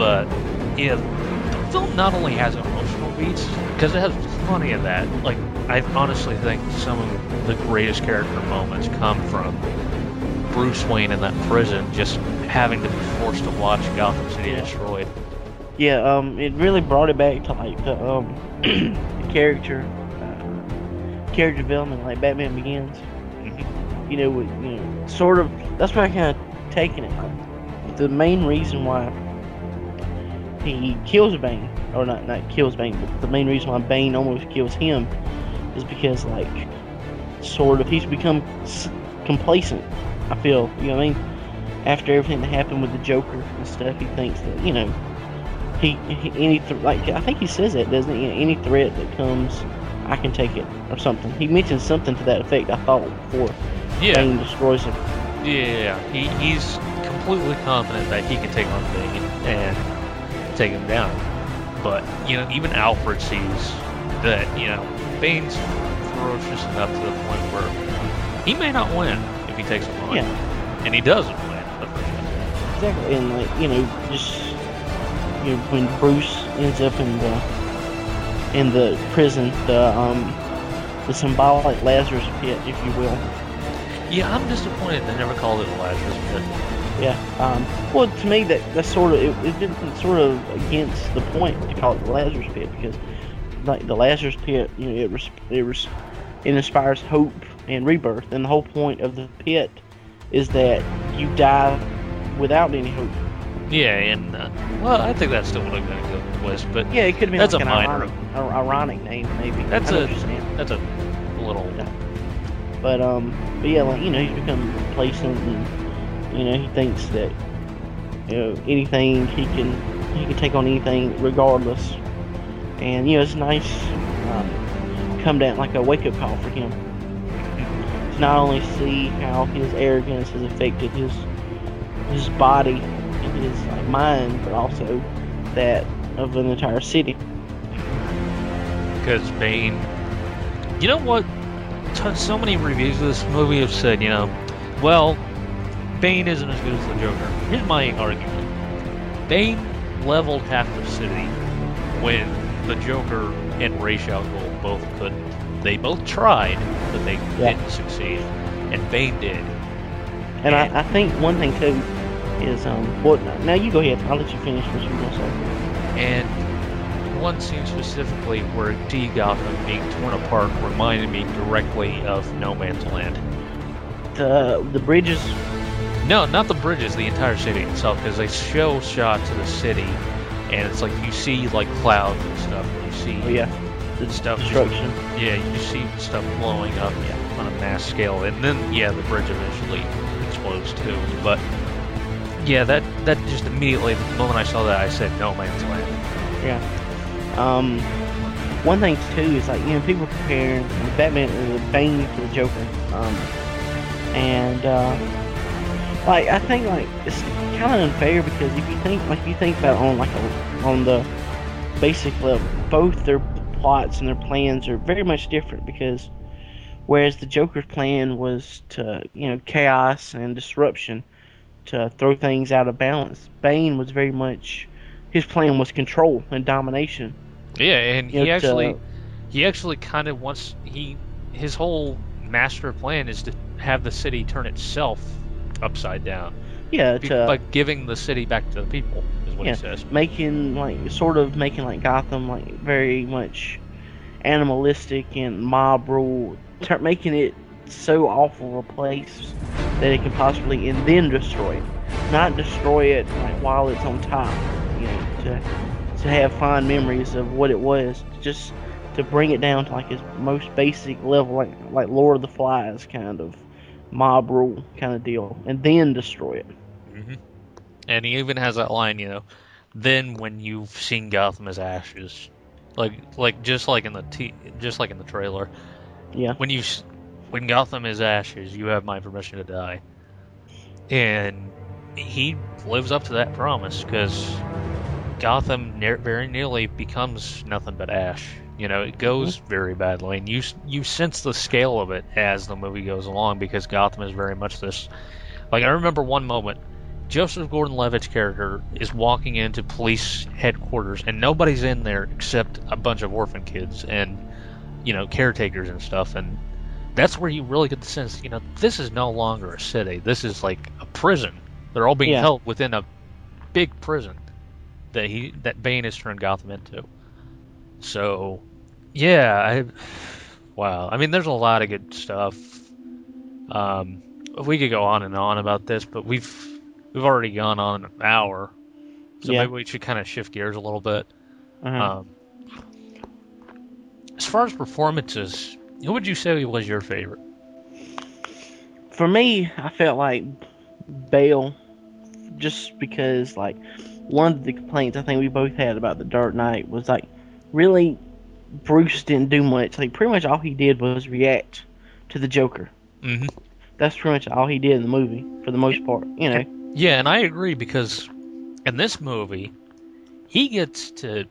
But yeah, the film not only has emotional beats because it has plenty of that. Like I honestly think some of the greatest character moments come from Bruce Wayne in that prison, just having to be forced to watch Gotham City destroyed. Yeah, um, it really brought it back to like the um, the character, uh, character development, like Batman Begins. You know, with, you know, sort of. That's why I kind of taken it. Like, the main reason why he kills Bane, or not not kills Bane, but the main reason why Bane almost kills him is because like, sort of, he's become s- complacent. I feel, you know what I mean? After everything that happened with the Joker and stuff, he thinks that you know he, he any th- like I think he says that doesn't he? Any threat that comes, I can take it or something. He mentioned something to that effect. I thought before Yeah. Bane destroys him. Yeah, he, he's completely confident that he can take on Bane and take him down. But, you know, even Alfred sees that, you know, Bane's ferocious enough to the point where he may not win if he takes him on. Yeah. And he doesn't win. Exactly, and like you know, just you know, when Bruce ends up in the in the prison, the um the symbolic Lazarus pit, if you will. Yeah, I'm disappointed they never called it a Lazarus pit. Yeah. Um, well, to me, that that's sort of it, it's sort of against the point to call it the Lazarus Pit because, like the Lazarus Pit, you know, it res- it, res- it inspires hope and rebirth, and the whole point of the pit is that you die without any hope. Yeah, and, uh, well, I think that's still what I'm going to go with, but Yeah, it could be that's like a an minor. ironic, ir- ironic name, maybe. That's a that's a little But um, but yeah, like you know, he's become complacent, and you know, he thinks that you know anything he can he can take on anything regardless. And you know it's nice um, come down like a wake up call for him to not only see how his arrogance has affected his his body and his like, mind, but also that of an entire city. Because Bane, you know what? So many reviews of this movie have said, you know, well, Bane isn't as good as the Joker. Here's my argument: Bane leveled half the city when the Joker and Ra's al Ghul both couldn't. They both tried, but they Yeah. didn't succeed, and Bane did. And I, I think one thing too is um what now you go ahead. I'll let you finish what you were gonna say. And one scene specifically where D Gotham being torn apart reminded me directly of No Man's Land. The the bridges. No, not the bridges, the entire city itself, because they show shots of the city, and it's like you see like clouds and stuff. And you see Oh yeah, the stuff destruction. yeah, you see stuff blowing up on a mass scale, and then yeah, the bridge eventually explodes too. But yeah, that that just immediately the moment I saw that, I said No Man's Land. Yeah. Um, one thing too is like you know people comparing Batman the Bane to the Joker. Um, and uh, like I think like it's kind of unfair because if you think like you think about on like a, on the basic level, both their plots and their plans are very much different because whereas the Joker's plan was to you know chaos and disruption to throw things out of balance, Bane was very much his plan was control and domination. Yeah, and You he know, actually to- he actually kind of wants he his whole master plan is to have the city turn itself upside down. Yeah, Be- to uh, by giving the city back to the people is what yeah, he says. making like sort of making like Gotham like very much animalistic and mob rule, tur making it so awful a place that it can possibly and then destroy it, not destroy it like while it's on top. You know, to to have fond memories of what it was, just to bring it down to like its most basic level, like like Lord of the Flies kind of mob rule kind of deal, and then destroy it. hmm And he even has that line, you know, then when you've seen Gotham as ashes, like like just like in the t- just like in the trailer, Yeah. when you when Gotham is ashes, you have my permission to die. And he lives up to that promise because Gotham ne- very nearly becomes nothing but ash. You know, it goes mm-hmm. very badly, and you you sense the scale of it as the movie goes along because Gotham is very much this. Like I remember one moment, Joseph Gordon-Levitt's character is walking into police headquarters, and nobody's in there except a bunch of orphan kids and you know caretakers and stuff, and that's where you really get the sense, you know, this is no longer a city. This is like a prison. They're all being Yeah. held within a big prison that he that Bane has turned Gotham into. So, yeah, I wow. I mean, there's a lot of good stuff. Um, we could go on and on about this, but we've we've already gone on an hour, so Yeah. maybe we should kind of shift gears a little bit. Uh-huh. Um, as far as performances, who would you say was your favorite? for me, I felt like Bale, just because like one of the complaints I think we both had about the Dark Knight was like really Bruce didn't do much. Like pretty much all he did was react to the Joker. Mm-hmm. That's pretty much all he did in the movie for the most part. You know. Yeah, and I agree because in this movie, he gets to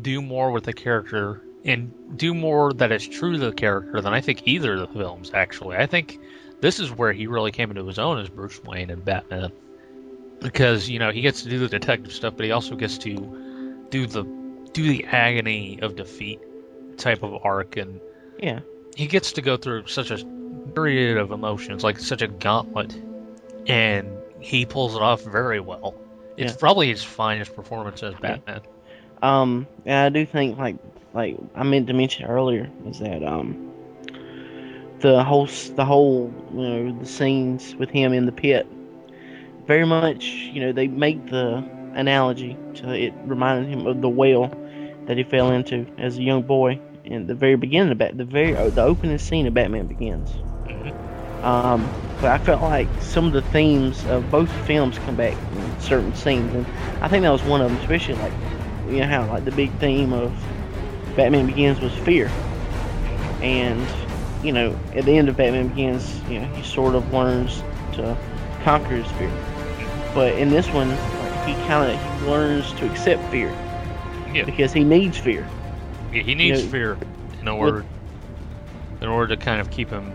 do more with the character and do more that is true to the character than I think either of the films. Actually, I think this is where he really came into his own as Bruce Wayne and Batman, because you know he gets to do the detective stuff, but he also gets to do the do the agony of defeat type of arc, and Yeah. he gets to go through such a myriad of emotions, like such a gauntlet, and he pulls it off very well. It's Yeah. probably his finest performance as Batman. Um, and I do think like like I meant to mention earlier is that um the whole the whole you know the scenes with him in the pit very much you know they make the analogy to it reminded him of the well that he fell into as a young boy in the very beginning of Bat the very uh, the opening scene of Batman Begins. Um, but I felt like some of the themes of both films come back in certain scenes, and I think that was one of them. Especially like you know how like the big theme of Batman Begins was fear, and you know at the end of Batman Begins, you know he sort of learns to conquer his fear, but in this one, like, he kind of learns to accept fear Yeah. because he needs fear. Yeah, he needs know, fear in order in order to kind of keep him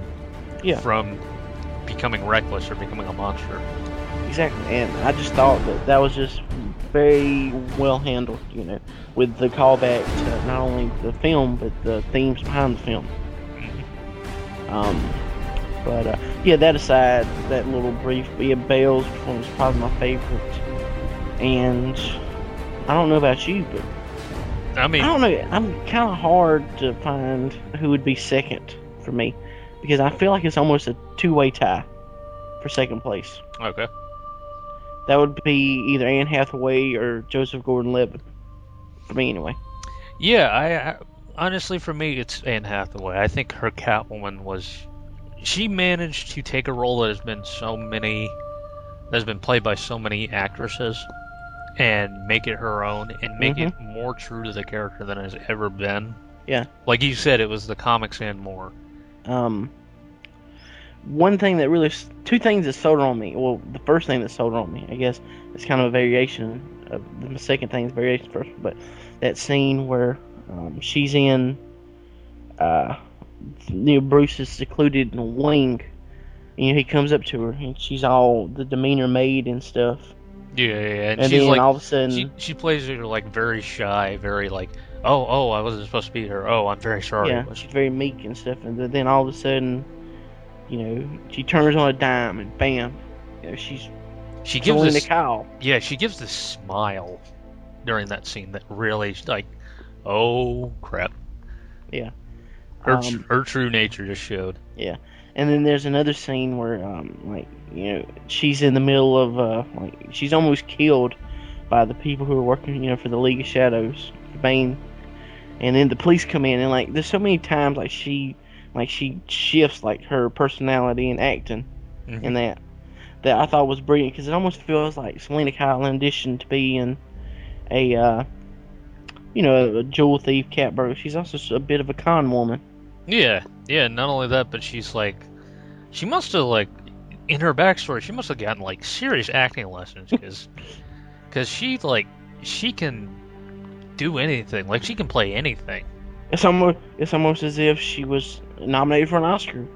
Yeah. from becoming reckless or becoming a monster. Exactly, and I just thought that that was just very well handled, you know, with the callback to not only the film but the themes behind the film. Um, but uh, yeah, that aside, that little brief, yeah, Bale's performance was probably my favorite. And I don't know about you, but I mean, I don't know. I'm kind of hard to find who would be second for me because I feel like it's almost a two-way tie for second place. okay. That would be either Anne Hathaway or Joseph Gordon-Levitt. For me, anyway. Yeah, I, I honestly for me it's Anne Hathaway. I think her Catwoman was she managed to take a role that has been so many that has been played by so many actresses and make it her own and make it more true to the character than it has ever been. Yeah. Like you said, it was the comics and more. Um, one thing that really, two things that sold on me. Well, the first thing that sold on me, I guess, it's kind of a variation. Of, the second thing is variation first, but that scene where um, she's in, uh, you know, Bruce is secluded in a wing. And, you know, he comes up to her and she's all the demeanor made and stuff. Yeah, yeah, yeah. And, And she's then like all of a sudden- she she plays her like very shy, very like, oh, oh, I wasn't supposed to be here. Oh, I'm very sorry. Yeah, she's very meek and stuff, and then all of a sudden, you know, she turns on a dime and bam, you know, she's she gives Selina this Kyle. Yeah, she gives this smile during that scene that really like, oh crap. Yeah. Her, Um, her true nature just showed. Yeah, and then there's another scene where, um, like, you know, she's in the middle of, uh, like, she's almost killed by the people who are working, you know, for the League of Shadows, Bane, and then the police come in, and like, there's so many times like she, like, she shifts like her personality and acting, Mhm. in that, that I thought was brilliant because it almost feels like Selina Kyle, in addition to being a, uh, you know, a jewel thief, cat burglar, she's also a bit of a con woman. Yeah, yeah. Not only that, but she's like, she must have like, in her backstory, she must have gotten like serious acting lessons because, because she like, she can do anything. Like she can play anything. It's almost it's almost as if she was nominated for an Oscar.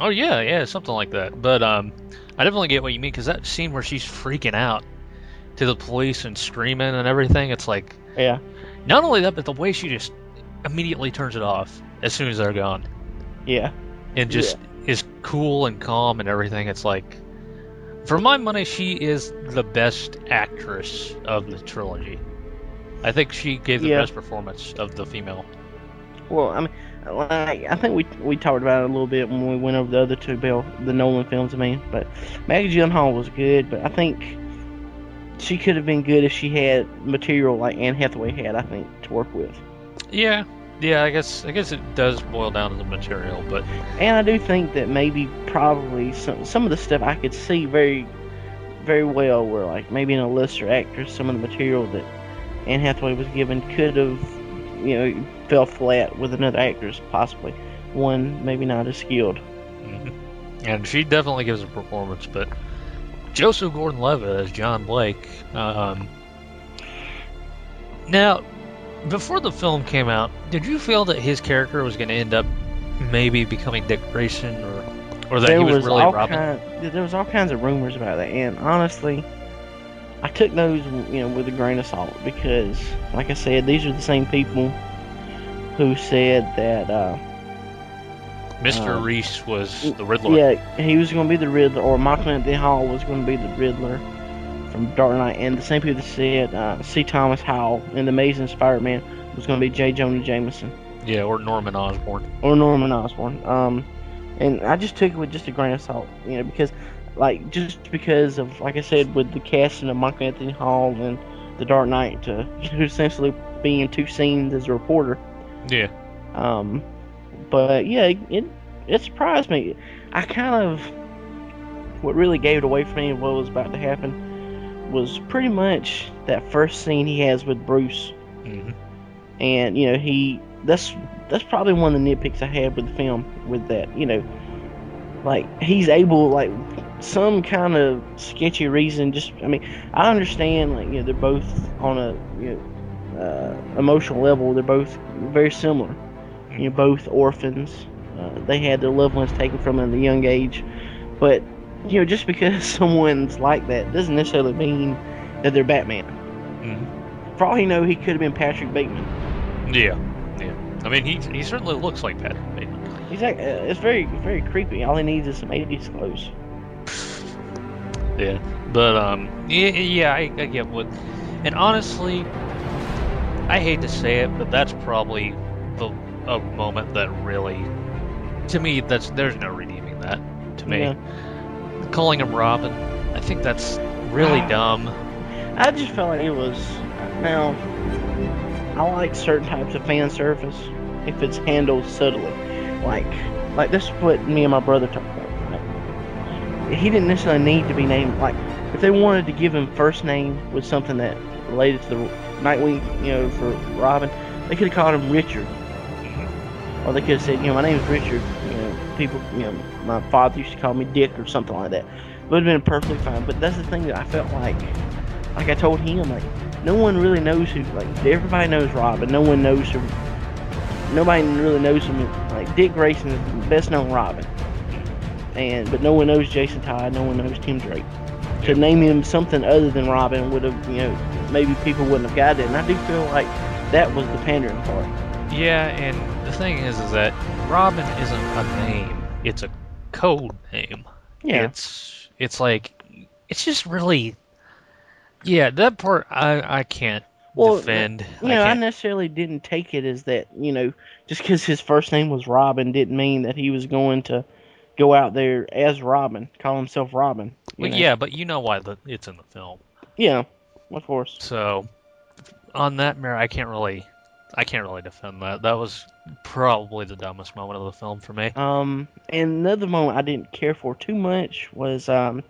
Oh yeah, yeah, something like that. But um, I definitely get what you mean because that scene where she's freaking out to the police and screaming and everything, it's like Yeah. not only that, but the way she just immediately turns it off as soon as they're gone Yeah. and just is cool and calm and everything. It's like, for my money, she is the best actress of the trilogy. I think she gave the Yeah. best performance of the female. Well, I mean, like I think we we talked about it a little bit when we went over the other two Bill the Nolan films. I mean, but Maggie Gyllenhaal was good, but I think she could have been good if she had material like Anne Hathaway had. I think to work with. Yeah, yeah. I guess I guess it does boil down to the material, but And I do think that maybe probably some some of the stuff I could see very very well where like maybe in a lesser actress some of the material that Anne Hathaway was given could have you know fell flat with another actress possibly one maybe not as skilled. and she definitely gives a performance. But Joseph Gordon-Levitt as John Blake. Um, now, before the film came out, did you feel that his character was going to end up maybe becoming Dick Grayson, or or that there he was, was really all Robin? kind, there was all kinds of rumors about that, and honestly, I took those you know with a grain of salt because, like I said, these are the same people who said that. Uh, Mr. uh, Reese was the Riddler. Yeah, he was going to be the Riddler, or Michael Anthony Hall was going to be the Riddler from Dark Knight, and the same people that said uh, C. Thomas Howell in The Amazing Spider-Man was going to be J. Jonah Jameson Yeah, or Norman Osborn. or Norman Osborn. Um, and I just took it with just a grain of salt, you know, because like just because of like I said with the casting of Michael Anthony Hall and The Dark Knight to essentially being in two scenes as a reporter. Yeah. Um, but yeah, it, it it surprised me. I kind of what really gave it away for me and what was about to happen was pretty much that first scene he has with Bruce. Mhm. And you know he that's that's probably one of the nitpicks I had with the film with that you know like he's able like some kind of sketchy reason just I mean I understand like you know they're both on a you know uh, emotional level they're both very similar you know both orphans uh, they had their loved ones taken from them at a young age but you know just because someone's like that doesn't necessarily mean that they're Batman Mhm. for all he know he could have been Patrick Bateman Yeah, yeah. I mean, he he certainly looks like Patrick Bateman. He's like, uh, it's very, very creepy. All he needs is some 80s clothes. Yeah, but um, yeah, yeah, I, I get what, and honestly, I hate to say it, but that's probably the a moment that really, to me, that's there's no redeeming that. To me, Yeah. Calling him Robin, I think that's really dumb. I just felt like it was. Now, I like certain types of fan service if it's handled subtly. Like, like this is what me and my brother talked about. Right? He didn't necessarily need to be named. Like, if they wanted to give him first name with something that related to the Nightwing, you know, for Robin, they could have called him Richard. Or they could have said, you know, my name is Richard. You know, people, you know, my father used to call me Dick or something like that. Would have been perfectly fine. But that's the thing that I felt like, like I told him, like no one really knows who. Like everybody knows Robin. No one knows who. Nobody really knows him. Like Dick Grayson is the best known Robin. And but no one knows Jason Todd. No one knows Tim Drake. To name him something other than Robin would have, you know, maybe people wouldn't have got it. And I do feel like that was the pandering part. Yeah, and the thing is, is that Robin isn't a name; it's a code name. Yeah. It's it's like it's just really, yeah. That part I I can't Well, defend. You know, I, can't- necessarily didn't take it as that, you know, just because his first name was Robin didn't mean that he was going to go out there as Robin, call himself Robin. Well, know? yeah, but you know why the, it's in the film. Yeah, of course. So, on that merit, I can't really, I can't really defend that. That was probably the dumbest moment of the film for me. Um, and another moment I didn't care for too much was um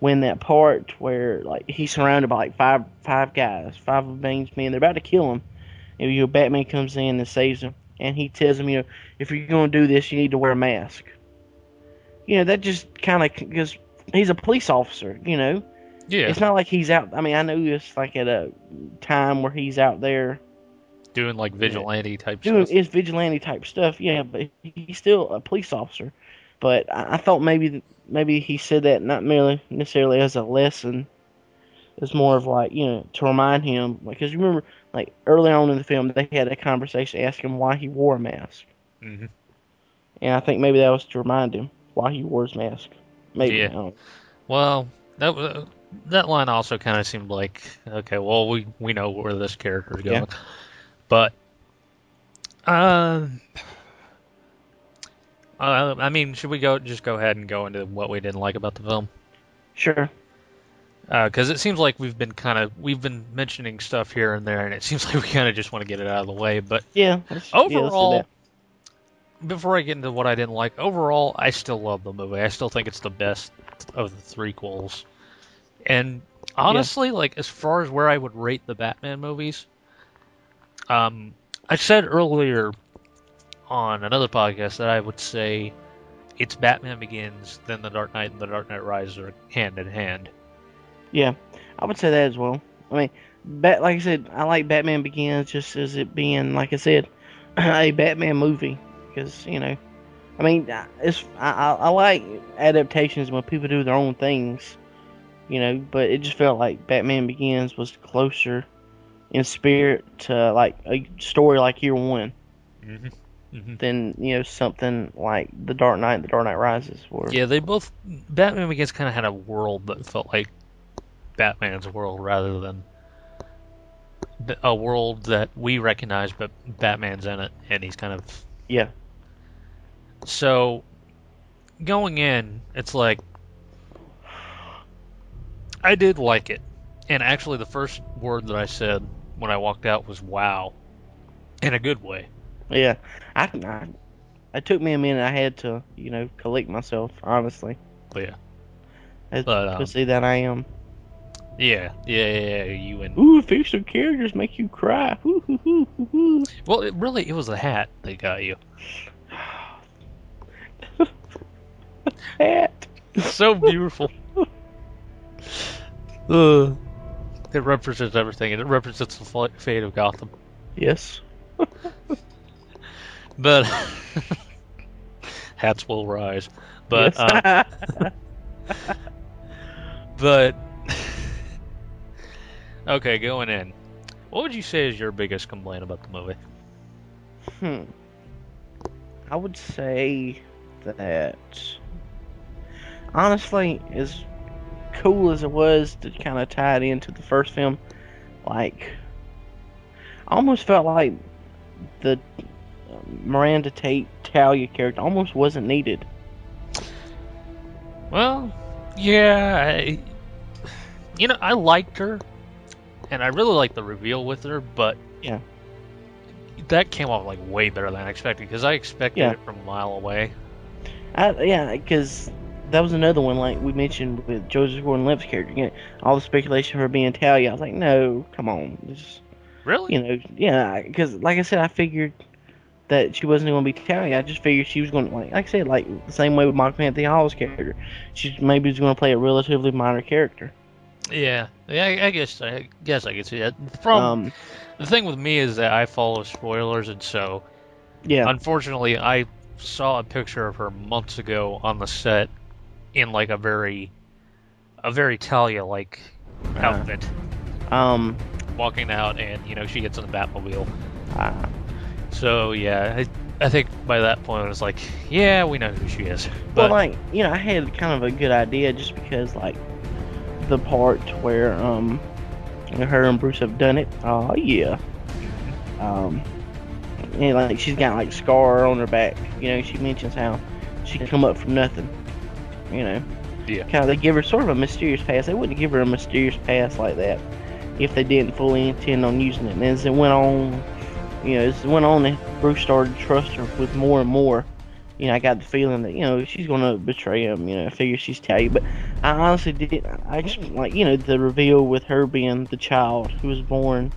when that part where like he's surrounded by like five five guys, five of Bane's men, they're about to kill him. And you know, Batman comes in and saves him, and he tells him, you know, if you're going to do this, you need to wear a mask. You know, that just kind of because he's a police officer, you know. Yeah, It's not like he's out. I mean, I know it's like at a time where he's out there doing like vigilante type doing stuff. his vigilante type stuff. Yeah, but he's still a police officer. But I, I thought maybe maybe he said that not merely necessarily as a lesson. It's more of like you know to remind him because you remember like early on in the film they had a conversation asking him why he wore a mask, hmm and I think maybe that was to remind him why he wore his mask. Maybe Yeah. Well, that wa- that line also kind of seemed like okay. Well, we we know where this character's going, Yeah. But uh, uh, I mean, should we go just go ahead and go into what we didn't like about the film? Sure. Because it seems like we've been kind of we've been mentioning stuff here and there, and it seems like we kind of just want to get it out of the way. But Yeah. yeah, overall, before I get into what I didn't like, overall, I still love the movie. I still think it's the best of the three quels. And honestly, like as far as where I would rate the Batman movies, um, I said earlier on another podcast that I would say it's Batman Begins, then The Dark Knight, and The Dark Knight Rises are hand in hand. Yeah, I would say that as well. I mean, bat, like I said, I like Batman Begins just as it being, like I said, a Batman movie because you know, I mean, it's I, I, I like adaptations when people do their own things, you know, but it just felt like Batman Begins was closer in spirit to like a story like Year One Mm-hmm. Mm-hmm. than you know something like The Dark Knight, and The Dark Knight Rises were. Yeah, they both Batman Begins kind of had a world that felt like Batman's world rather than a world that we recognize, but Batman's in it, and he's kind of Yeah. so going in. It's like I did like it, and actually, the first word that I said when I walked out was "wow," in a good way. Yeah, I, I it took me a minute. I had to, you know, collect myself, honestly. But yeah, As But, um, pussy that I am. Yeah, yeah, yeah, yeah, you and Ooh, fictional characters make you cry. Ooh, well, it really it was a hat that got you. Hat. so beautiful. uh, it represents everything, and it represents the fate of Gotham. Yes. But hats will rise. But Yes. um, but okay, going in. What would you say is your biggest complaint about the movie? Hmm. I would say that honestly, as cool as it was to kind of tie it into the first film, like I almost felt like the um, Miranda Tate Talia character almost wasn't needed. Well, yeah, I, you know, I liked her, and I really liked the reveal with her, but Yeah. that came off like way better than I expected because I expected Yeah. it from a mile away. I, yeah, because that was another one like we mentioned with Joseph Gordon-Levitt's character. You know, all the speculation for her being Talia. I was like, no, come on, just Really? you know, yeah, because like I said, I figured that she wasn't going to be Talia. I just figured she was going to like, like I said, like the same way with Michael Anthony Hall's character. She maybe was going to play a relatively minor character. Yeah, yeah. I, I guess I guess I could see that. From Um, the thing with me is that I follow spoilers, and so yeah, unfortunately, I saw a picture of her months ago on the set in like a very, a very Talia like outfit, um, walking out, and you know she gets in the Batmobile. uh, So yeah, I, I think by that point it was like, yeah, we know who she is. well, But like you know, I had kind of a good idea just because like the part where um her and Bruce have done it. Oh yeah. Um, and like she's got like scar on her back. You know, she mentions how she come up from nothing. You know. yeah, kind of they give her sort of a mysterious past. They wouldn't give her a mysterious past like that if they didn't fully intend on using it. And as it went on, you know, as it went on, and Bruce started to trust her with more and more. You know, I got the feeling that you know she's gonna betray him. You know, I figure she's Talia, but I honestly did. I just like you know the reveal with her being the child who was born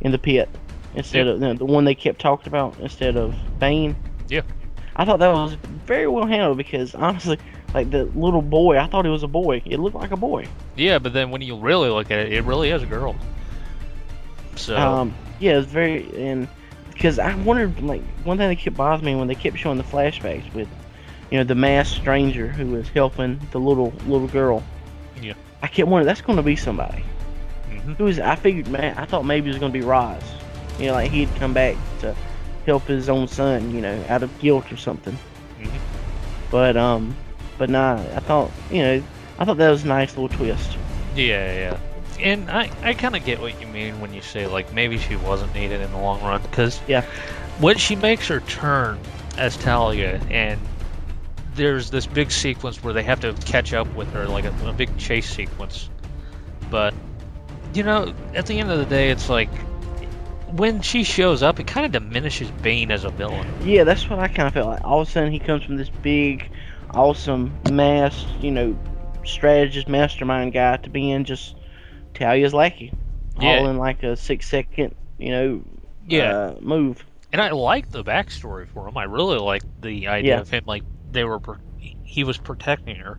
in the pit instead Yeah. of you know, the one they kept talking about instead of Bane. yeah, I thought that was very well handled because honestly, like the little boy, I thought it was a boy. It looked like a boy. yeah. But then when you really look at it, it really is a girl. So Um, yeah, it's very and because I wondered like one thing that kept bothering me when they kept showing the flashbacks with, you know, the masked stranger who was helping the little little girl. Yeah. I kept wondering that's going to be somebody. Mhm. Who is? I figured, man, I thought maybe it was going to be Ra's. You know, like he'd come back to help his own son. You know, out of guilt or something. Mhm. But um, but nah, I thought you know, I thought that was a nice little twist. Yeah, yeah. And I, I kind of get what you mean when you say, like, maybe she wasn't needed in the long run. Because Yeah. when she makes her turn as Talia, and there's this big sequence where they have to catch up with her, like a, a big chase sequence. But, you know, at the end of the day, it's like, when she shows up, it kind of diminishes Bane as a villain. Yeah, that's what I kind of felt like. All of a sudden, he comes from this big, awesome, mass, you know, strategist, mastermind guy to be in just Talia's lackey, Yeah. all in like a six second, you know, Yeah. uh, move. And I like the backstory for him. I really like the idea Yeah. of him like they were he was protecting her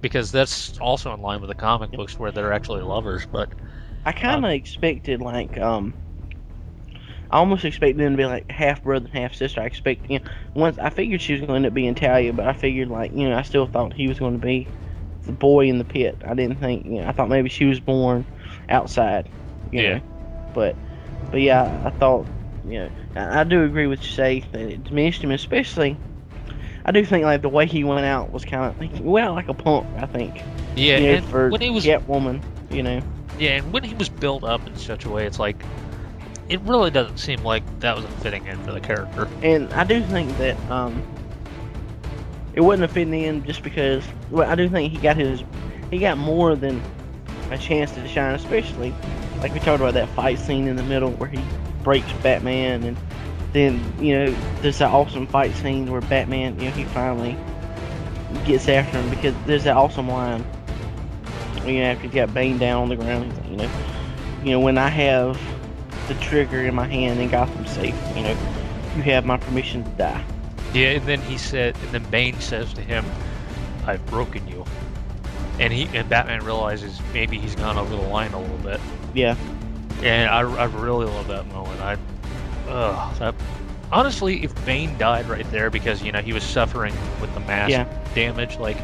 because that's also in line with the comic books where they're actually lovers. But I kind of expected like um. I almost expected them to be like half brother and half sister. I expect you know once I figured she was going to end up being Talia, but I figured like you know I still thought he was going to be the boy in the pit. I didn't think you know I thought maybe she was born outside. You Yeah. Know? But but yeah, I thought you know I, I do agree with you say that it diminished him, especially. I do think like the way he went out was kind of he went out like a punk. I think. yeah, You know, for when he was Catwoman, you know. yeah, and when he was built up in such a way, it's like it really doesn't seem like that was a fitting end for the character. And I do think that um, it wasn't a fitting in just because. Well, I do think he got his, he got more than a chance to shine, especially like we talked about that fight scene in the middle where he breaks Batman, and then you know there's that awesome fight scene where Batman, you know, he finally gets after him because there's that awesome line You know, after he got Bane down on the ground, you know, you know, when I have the trigger in my hand and got them safe, you know, you have my permission to die. Yeah, and then he said, and then Bane says to him, "I've broken you," and he and Batman realizes maybe he's gone over the line a little bit. Yeah. And I, I really love that moment. I, ugh, that, honestly, if Bane died right there because you know he was suffering with the mask Yeah. damage, like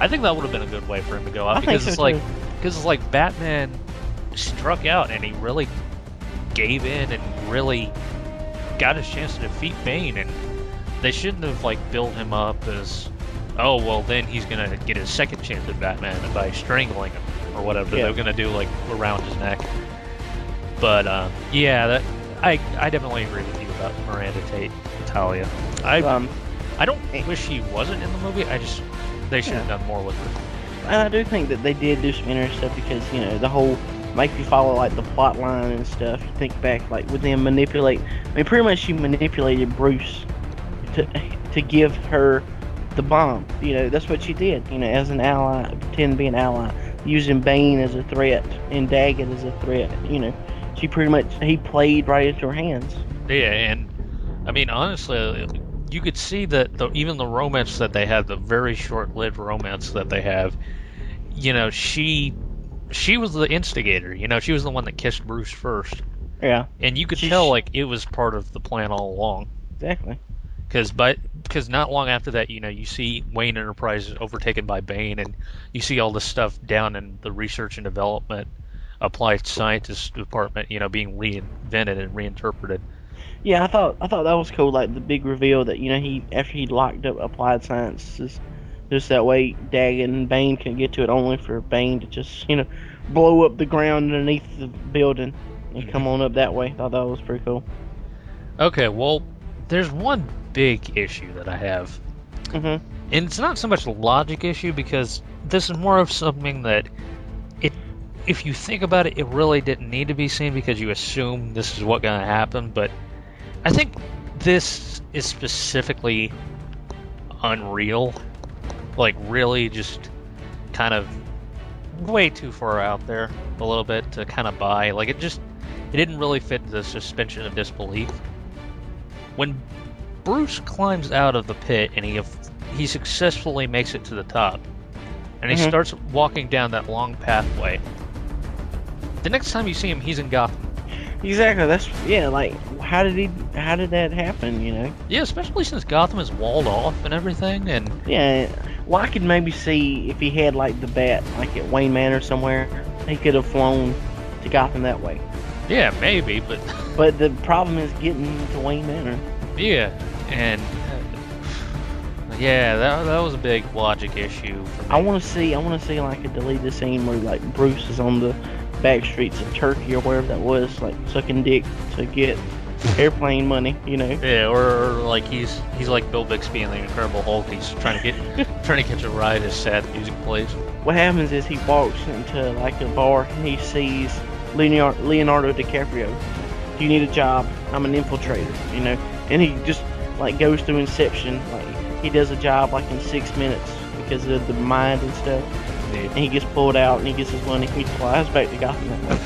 I think that would have been a good way for him to go out I think because so, it's like because it's like Batman struck out and he really gave in and really got his chance to defeat Bane and they shouldn't have like built him up as oh well then he's gonna get his second chance at Batman by strangling him or whatever Yeah. they're gonna do like around his neck. But uh, yeah, that I I definitely agree with you about Miranda Tate, Talia. I Um, I don't wish she wasn't in the movie. I just they should have done more with her. And I do think that they did do some interesting stuff because you know the whole make you follow like the plot line and stuff. You think back like with them manipulate. I mean, pretty much she manipulated Bruce to to give her the bomb. You know, that's what she did. You know, as an ally, pretend to be an ally, using Bane as a threat and Daggett as a threat. You know, she pretty much he played right into her hands. Yeah, and I mean honestly, you could see that the, even the romance that they have, the very short-lived romance that they have, you know, she she was the instigator. You know, she was the one that kissed Bruce first, Yeah, and you could She- tell like it was part of the plan all along. exactly. Because but because not long after that, you know, you see Wayne Enterprises overtaken by Bane, and you see all this stuff down in the research and development, applied scientist department, you know, being reinvented and reinterpreted. Yeah, I thought I thought that was cool. Like the big reveal that you know he after he locked up applied sciences, just that way Daggett and Bane can get to it. Only for Bane to just you know blow up the ground underneath the building and come on up that way. I thought that was pretty cool. Okay, well, there's one big issue that I have, hmm and it's not so much a logic issue because this is more of something that it, if you think about it, it really didn't need to be seen because you assume this is what gonna happen. But I think this is specifically unreal, like really just kind of way too far out there a little bit to kind of buy. Like it just it didn't really fit the suspension of disbelief. When Bruce climbs out of the pit and he he successfully makes it to the top, and he Mhm. starts walking down that long pathway. The next time you see him, he's in Gotham. Exactly. That's yeah. Like how did he? How did that happen? You know? Yeah, especially since Gotham is walled off and everything, and Yeah. Well, I could maybe see if he had like the bat, like at Wayne Manor somewhere, he could have flown to Gotham that way. yeah, maybe, but But the problem is getting to Wayne Manor. yeah, and uh, yeah, that that was a big logic issue. I want to see. I want to see like a deleted scene where like Bruce is on the back streets of Turkey or wherever that was, like sucking dick to get airplane money. You know? Yeah, or, or like he's he's like Bill Bixby in the Incredible Hulk. He's trying to get trying to catch a ride as sad music plays. What happens is he walks into like a bar and he sees Leonardo, Leonardo DiCaprio. Do you need a job? I'm an infiltrator. You know, and he just like goes through Inception. Like he does a job like in six minutes because of the mind and stuff. Yeah. And he gets pulled out and he gets his money. He flies back to Gotham.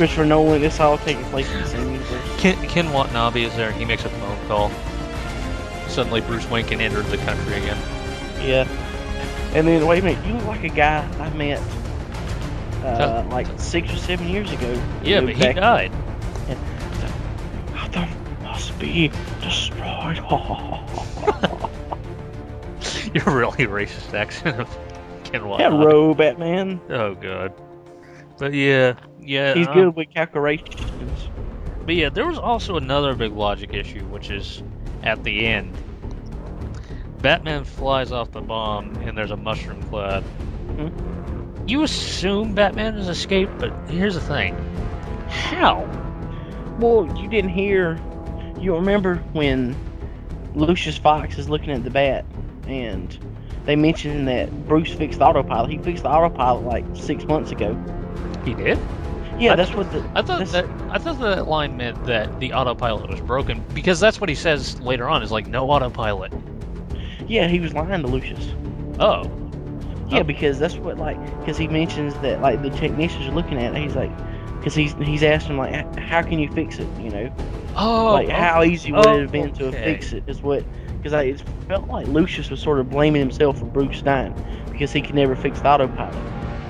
Christopher Nolan. It's all taking place in the same universe. Ken, Ken Watanabe is there. He makes a phone call. Suddenly, Bruce Wayne can enter the country again. Yeah. And then wait a minute, you look like a guy I met uh, like six or seven years ago. Yeah, but he died. Gotham must be destroyed. You're really racist accent of Ken Watanabe. Hello, Batman. Oh god. But yeah, yeah. He's uh, good with calculations. But yeah, there was also another big logic issue, which is at the end. Batman flies off the bomb, and there's a mushroom cloud. Hmm? You assume Batman has escaped, but here's the thing: how? Well, you didn't hear. You remember when Lucius Fox is looking at the bat, and they mentioned that Bruce fixed the autopilot. He fixed the autopilot like six months ago. He did? Yeah, I- that's what the. I thought that I thought that line meant that the autopilot was broken because that's what he says later on. Is like no autopilot. Yeah, he was lying to Lucius. Oh, Yeah, oh. because that's what like because he mentions that like the technicians are looking at it. He's like, because he's he's asked him like, how can you fix it? You know, Oh, like how oh, easy would it have been to fix it? Is what because I it felt like Lucius was sort of blaming himself for Bruce dying because he could never fix the autopilot.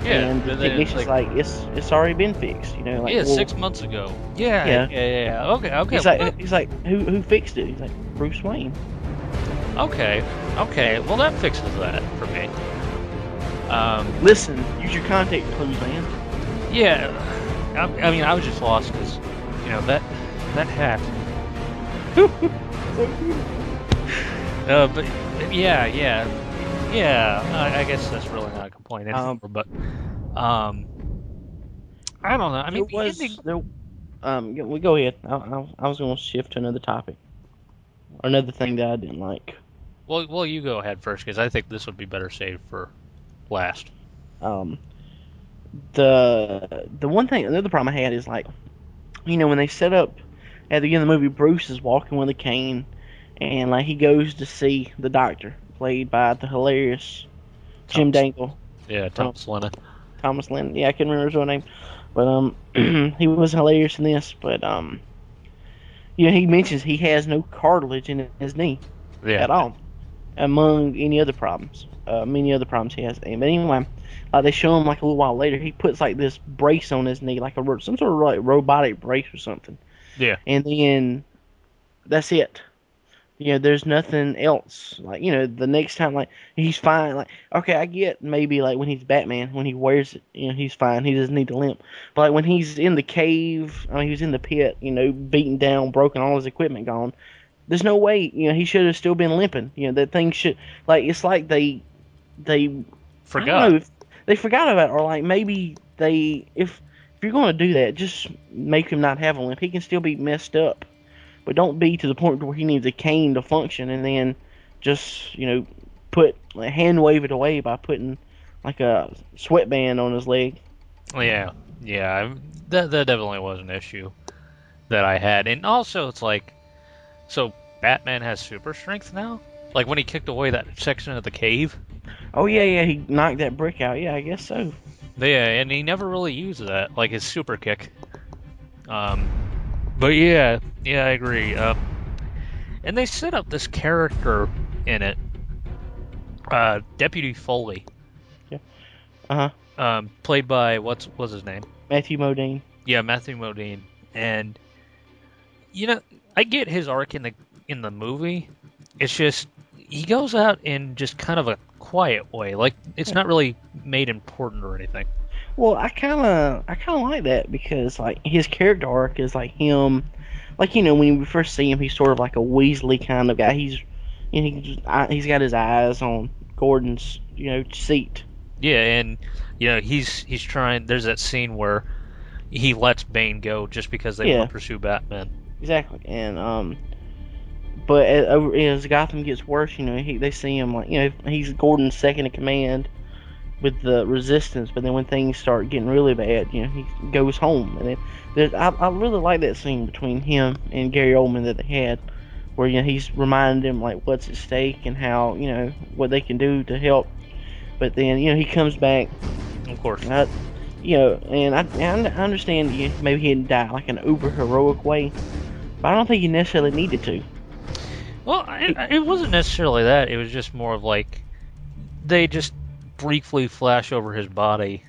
Yeah, and the it's technician's like- like, it's it's already been fixed. You know, like yeah, well, six months ago. Yeah, Yeah. yeah, yeah. yeah. Okay, okay. He's like he's like who who fixed it? He's like Bruce Wayne. okay, okay. Well, that fixes that for me. Um, Listen, use your contact clues, man. yeah. I, I mean, I was just lost because, you know, that that hat. Uh, but yeah, yeah, yeah. I, I guess that's really not a complaint anymore. Um, but um, I don't know. I mean, was the ending- there, um yeah, we go ahead. I, I, I was going to shift to another topic, another thing that I didn't like. well, well, you go ahead first because I think this would be better saved for last. Um, the the one thing, another problem I had is like, you know, when they set up at the end of the movie, Bruce is walking with a cane, and like he goes to see the doctor, played by the hilarious Jim Dangle, Yeah, Thomas Lennon. Thomas Lynn. Yeah, I can't remember his real name, but um, he was hilarious in this. But um, know, he mentions he has no cartilage in his knee Yeah. at all, among any other problems, uh, many other problems he has. But anyway, they show him like a little while later. He puts like this brace on his knee, like a some sort of like robotic brace or something, Yeah. and then that's it. You know, there's nothing else. Like you know, the next time, like he's fine. Like okay, I get maybe like when he's Batman, when he wears it, you know, he's fine. He doesn't need to limp. But like when he's in the cave, I mean, he was in the pit, you know, beaten down, broken, all his equipment gone there's no way you know he should have still been limping you know that thing should like it's like they they Forgot. know they forgot about it or like maybe they if if you're going to do that just make him not have a limp he can still be messed up but don't be to the point where he needs a cane to function and then just you know put like, hand wave it away by putting like a sweatband on his leg Yeah, yeah, I- that that definitely was an issue that I had, and also it's like, so Batman has super strength now. Like when he kicked away that section of the cave. oh yeah yeah he knocked that brick out yeah i guess so Yeah, and he never really used that, like his super kick. Um, but yeah, yeah, I agree. Um, and they set up this character in it, uh, Deputy Foley, Yeah. uh-huh um, played by what's what's his name? matthew modine Yeah, Matthew Modine, and you know, I get his arc in the in the movie. It's just he goes out in just kind of a quiet way, like it's not really made important or anything. Well, I kind of I kind of like that because like his character arc is like him, like you know when we first see him, he's sort of like a weaselly kind of guy. He's you know, he's, got his eyes on Gordon's you know seat. Yeah, and you know he's he's trying. There's that scene where he lets Bane go just because they Yeah. want to pursue Batman. Exactly, and um, but as, as Gotham gets worse, you know he they see him like you know he's Gordon's second in command with the Resistance, but then when things start getting really bad, you know he goes home, and then there's I, I really like that scene between him and Gary Oldman that they had, where you know he's reminding him like what's at stake and how you know what they can do to help, but then you know he comes back Of course. I, you know, and I, and I understand you maybe he didn't die like an uber heroic way, but I don't think he necessarily needed to. Well, it, it wasn't necessarily that. It was just more of like they just briefly flash over his body.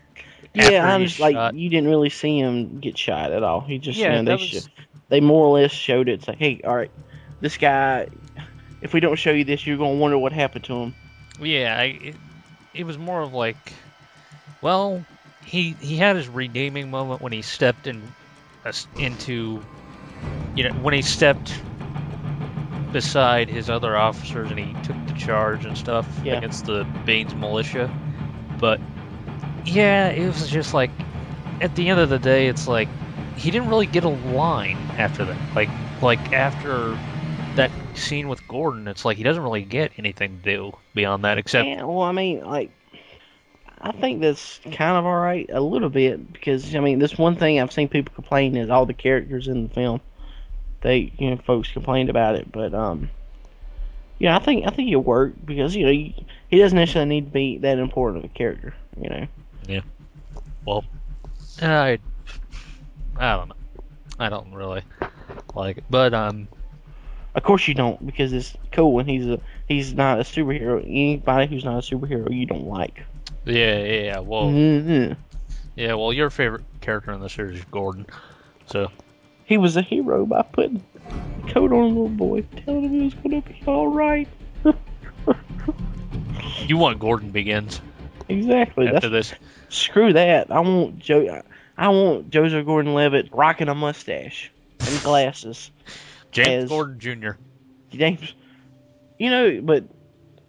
Yeah, I'm just like you didn't really see him get shot at all. He just Yeah, you know, they was- sho- they more or less showed it. It's like, hey, all right, this guy. If we don't show you this, you're gonna wonder what happened to him. Yeah, I, it, it was more of like, well, he he had his redeeming moment when he stepped in uh, us- into, you know, when he stepped beside his other officers and he took the charge and stuff Yeah. against the Bane's militia. But yeah, it was just like at the end of the day, it's like he didn't really get a line after that. Like like after that scene with Gordon, it's like he doesn't really get anything to do beyond that except Yeah, well, I mean, like, I think that's kind of all right a little bit because I mean, this one thing I've seen people complain is all the characters in the film. They, you know, folks complained about it, but um, Yeah, I think I think it worked because you know he doesn't necessarily need to be that important of a character. You know. Yeah. Well, I I don't know. I don't really like it, but um, Of course you don't because it's cool when he's a he's not a superhero. Anybody who's not a superhero you don't like. yeah, yeah. Well, Mhm. yeah. Well, your favorite character in the series is Gordon, so He was a hero by putting a coat on a little boy, telling him it was gonna be all right. you want Gordon Begins Exactly. after That's, this. screw that. I want Joe. I want Joseph Gordon-Levitt rocking a mustache and glasses. James as- Gordon Jr. James, you know, but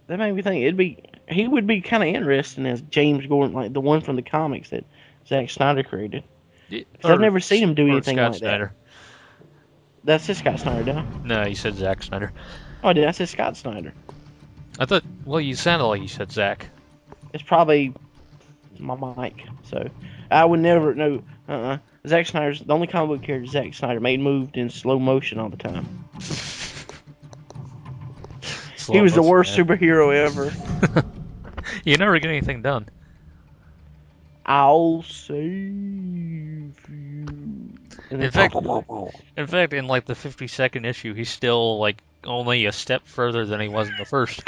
that made me think it'd be he would be kind of interesting as James Gordon, like the one from the comics that Zack Snyder created. 'Cause I've never seen him do anything Scott like Snyder. that. That's just Scott Snyder, did I? No, you said Zack Snyder. Oh, I did I say Scott Snyder? I thought. Well, you sounded like you said Zack. It's probably my mic. So I would never know. Uh, uh Zack Snyder's the only comic book character Zack Snyder made moved in slow motion all the time. he was the worst yeah. superhero ever. You never get anything done. I'll. And In fact, in fact, in like the 52nd issue, he's still like only a step further than he was in the first.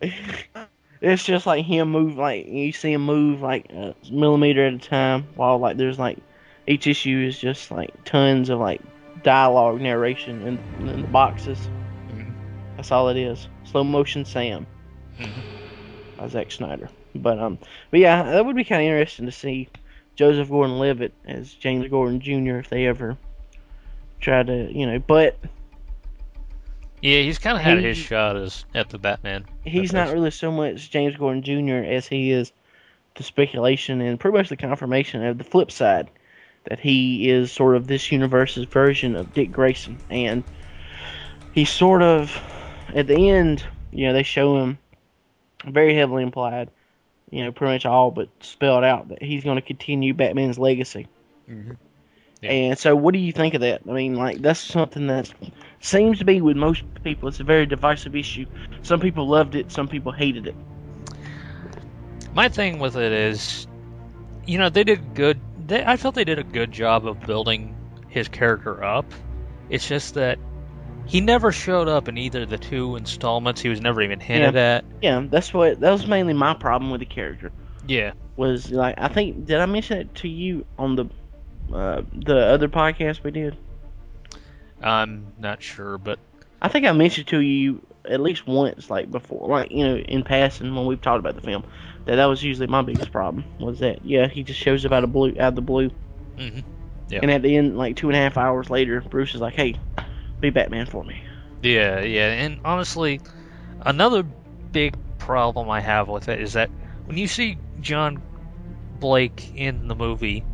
it's just like him move like you see him move like a millimeter at a time while like there's like each issue is just like tons of like dialogue narration in, in the boxes Mhm. that's all it is slow motion sam Mhm. by Zack Snyder but um but yeah that would be kind of interesting to see Joseph Gordon-Levitt as James Gordon Jr. if they ever try to you know but Yeah, he's kind of had He- his shot as at the Batman. he's not really so much James Gordon Jr. as he is the speculation and pretty much the confirmation of the flip side that he is sort of this universe's version of Dick Grayson, and he's sort of at the end, you know, they show him very heavily implied, you know, pretty much all but spelled out that he's going to continue Batman's legacy. Mhm. Yeah. And so, what do you think of that? I mean, like that's something that seems to be with most people. It's a very divisive issue. Some people loved it, some people hated it. My thing with it is, you know, they did good. They, I felt they did a good job of building his character up. It's just that he never showed up in either of the two installments. He was never even hinted at. Yeah, that's what that was mainly my problem with the character. Yeah. Was like I think did I mention it to you on the uh, the other podcast we did? I'm not sure, but I think I mentioned to you at least once, like before, like you know, in passing when we've talked about the film, that that was usually my biggest problem was that yeah he just shows up out of blue out of the blue, mhm. Yeah. and at the end like two and a half hours later, Bruce is like, hey, be Batman for me. Yeah, yeah, and honestly, another big problem I have with it is that when you see John Blake in the movie,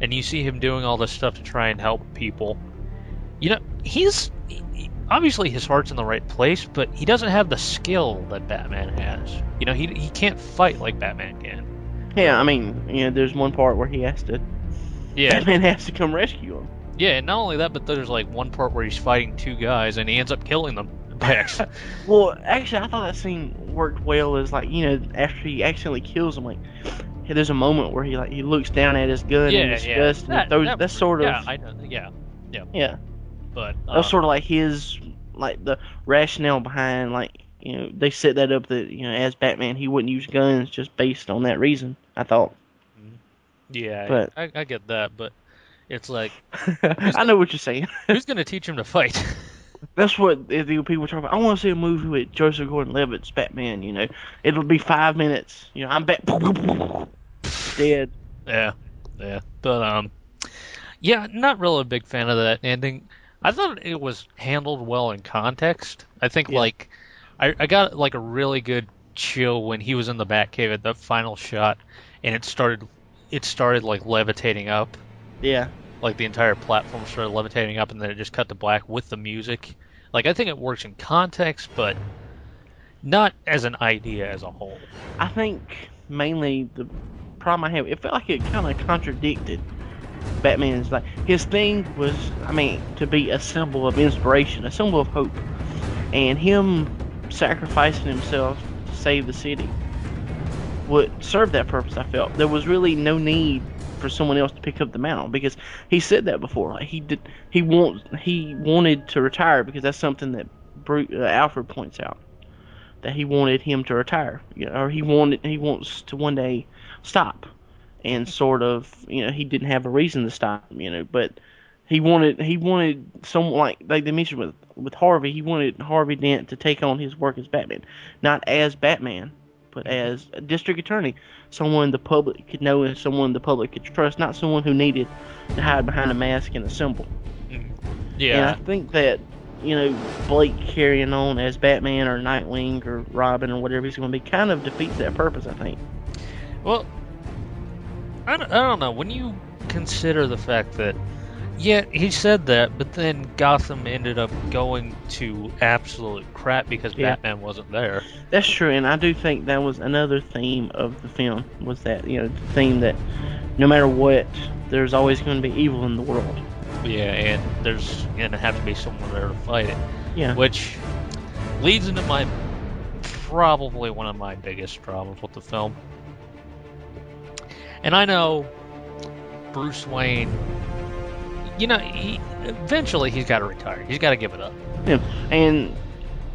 and you see him doing all this stuff to try and help people, you know, he's obviously his heart's in the right place, but he doesn't have the skill that Batman has. You know, he he can't fight like Batman can. Yeah, I mean, you know, there's one part where he has to Yeah, Batman has to come rescue him. Yeah, and not only that, but there's like one part where he's fighting two guys and he ends up killing them by accident. Well, actually, I thought that scene worked well. As like you know, after he accidentally kills him, like hey, there's a moment where he like he looks down at his gun in yeah, yeah. disgust. and That- throws, that- that's sort of yeah, I know, yeah, yeah. but That's uh, sort of like his like the rationale behind like you know they set that up that you know as Batman he wouldn't use guns just based on that reason. I thought. Yeah, But- I, I get that, but it's like, I know what you're saying. who's gonna teach him to fight? That's what the people talk about. I want to see a movie with Joseph Gordon-Levitt's Batman. You know, it'll be five minutes. You know, I'm Bat. Dead. yeah, yeah, but um, yeah, not really a big fan of that ending. I thought it was handled well in context. I think Yeah. like, I I got like a really good chill when he was in the Batcave at the final shot, and it started, it started like levitating up. Yeah. Like the entire platform started levitating up and then it just cut to black with the music. Like I think it works in context, but not as an idea as a whole. I think mainly the problem I have, it felt like it kind of contradicted Batman's like his thing was, I mean, to be a symbol of inspiration, a symbol of hope, and him sacrificing himself to save the city would serve that purpose. I felt there was really no need for someone else to pick up the mantle because he said that before. Like he did, he wants he wanted to retire because that's something that Bruce, uh, Alfred points out that he wanted him to retire, you know, or he wanted he wants to one day stop, and sort of you know he didn't have a reason to stop, you know, but he wanted he wanted someone like like they mentioned with with Harvey, he wanted Harvey Dent to take on his work as Batman, not as Batman, but as a district attorney, someone the public could know and someone the public could trust, not someone who needed to hide behind a mask and a symbol. Mm-hmm. Yeah. And I think that you know Blake carrying on as Batman or Nightwing or Robin or whatever he's going to be kind of defeats that purpose. I think. Well, I don't, I don't know. When you consider the fact that, yeah, he said that, but then Gotham ended up going to absolute crap because Yeah. Batman wasn't there. That's true, and I do think that was another theme of the film was that you know the theme that no matter what, there's always going to be evil in the world. Yeah, and there's gonna have to be someone there to fight it. Yeah. Which leads into my probably one of my biggest problems with the film. And I know Bruce Wayne, you know, he, eventually he's got to retire. He's got to give it up. Yeah, and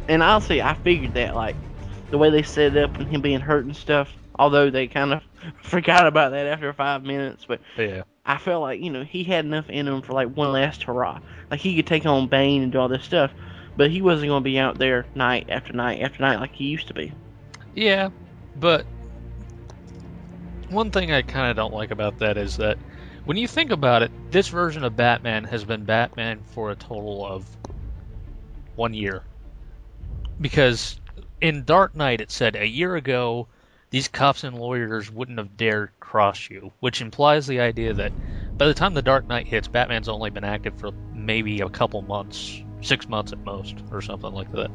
and honestly, I figured that like the way they set it up and him being hurt and stuff. Although they kind of forgot about that after five minutes, but Yeah. I felt like you know he had enough in him for like one last hurrah. Like he could take on Bane and do all this stuff, but he wasn't going to be out there night after night after night like he used to be. Yeah, but one thing I kind of don't like about that is that when you think about it, this version of Batman has been Batman for a total of one year. Because in Dark Knight it said a year ago these cops and lawyers wouldn't have dared cross you, which implies the idea that by the time the Dark Knight hits, Batman's only been active for maybe a couple months, six months at most, or something like that.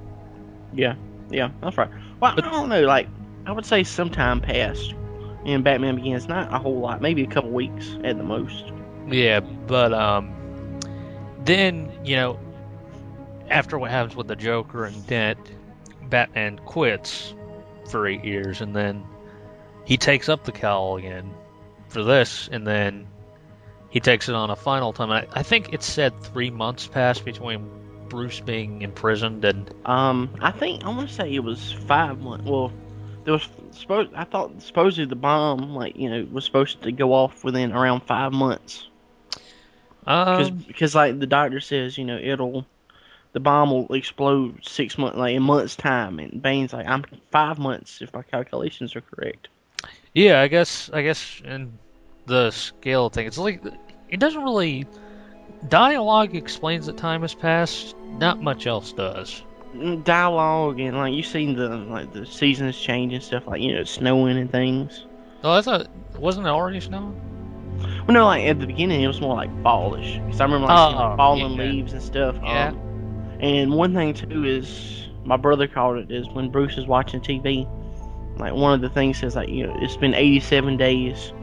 Yeah, yeah, that's right. Well, I don't know. Like I would say, some time passed, and Batman Begins. Not a whole lot, maybe a couple weeks at the most. Yeah, but um, then you know, after what happens with the Joker and Dent, Batman quits for eight years, and then he takes up the cowl again for this, and then he takes it on a final time. I, I think it said three months passed between Bruce being imprisoned and Um, I think I want to say it was five months. Well, there was supposed. I thought supposedly the bomb, like you know, was supposed to go off within around five months. Because um, because like the doctor says, you know, it'll the bomb will explode six months, like in months time, and Bane's like, I'm five months if my calculations are correct. yeah, I guess I guess in the scale thing, it's like it doesn't really dialogue explains that time has passed. Not much else does. Dialogue and like you seen the like the seasons change and stuff, like you know, it's snowing and things. Oh, that's a wasn't it already snowing? Well, no, like at the beginning it was more like fallish. Because I remember like, seeing, Oh, like falling yeah. leaves and stuff. Yeah. Um, and one thing too is my brother called it is when Bruce is watching TV. Like one of the things says like you know it's been 87 days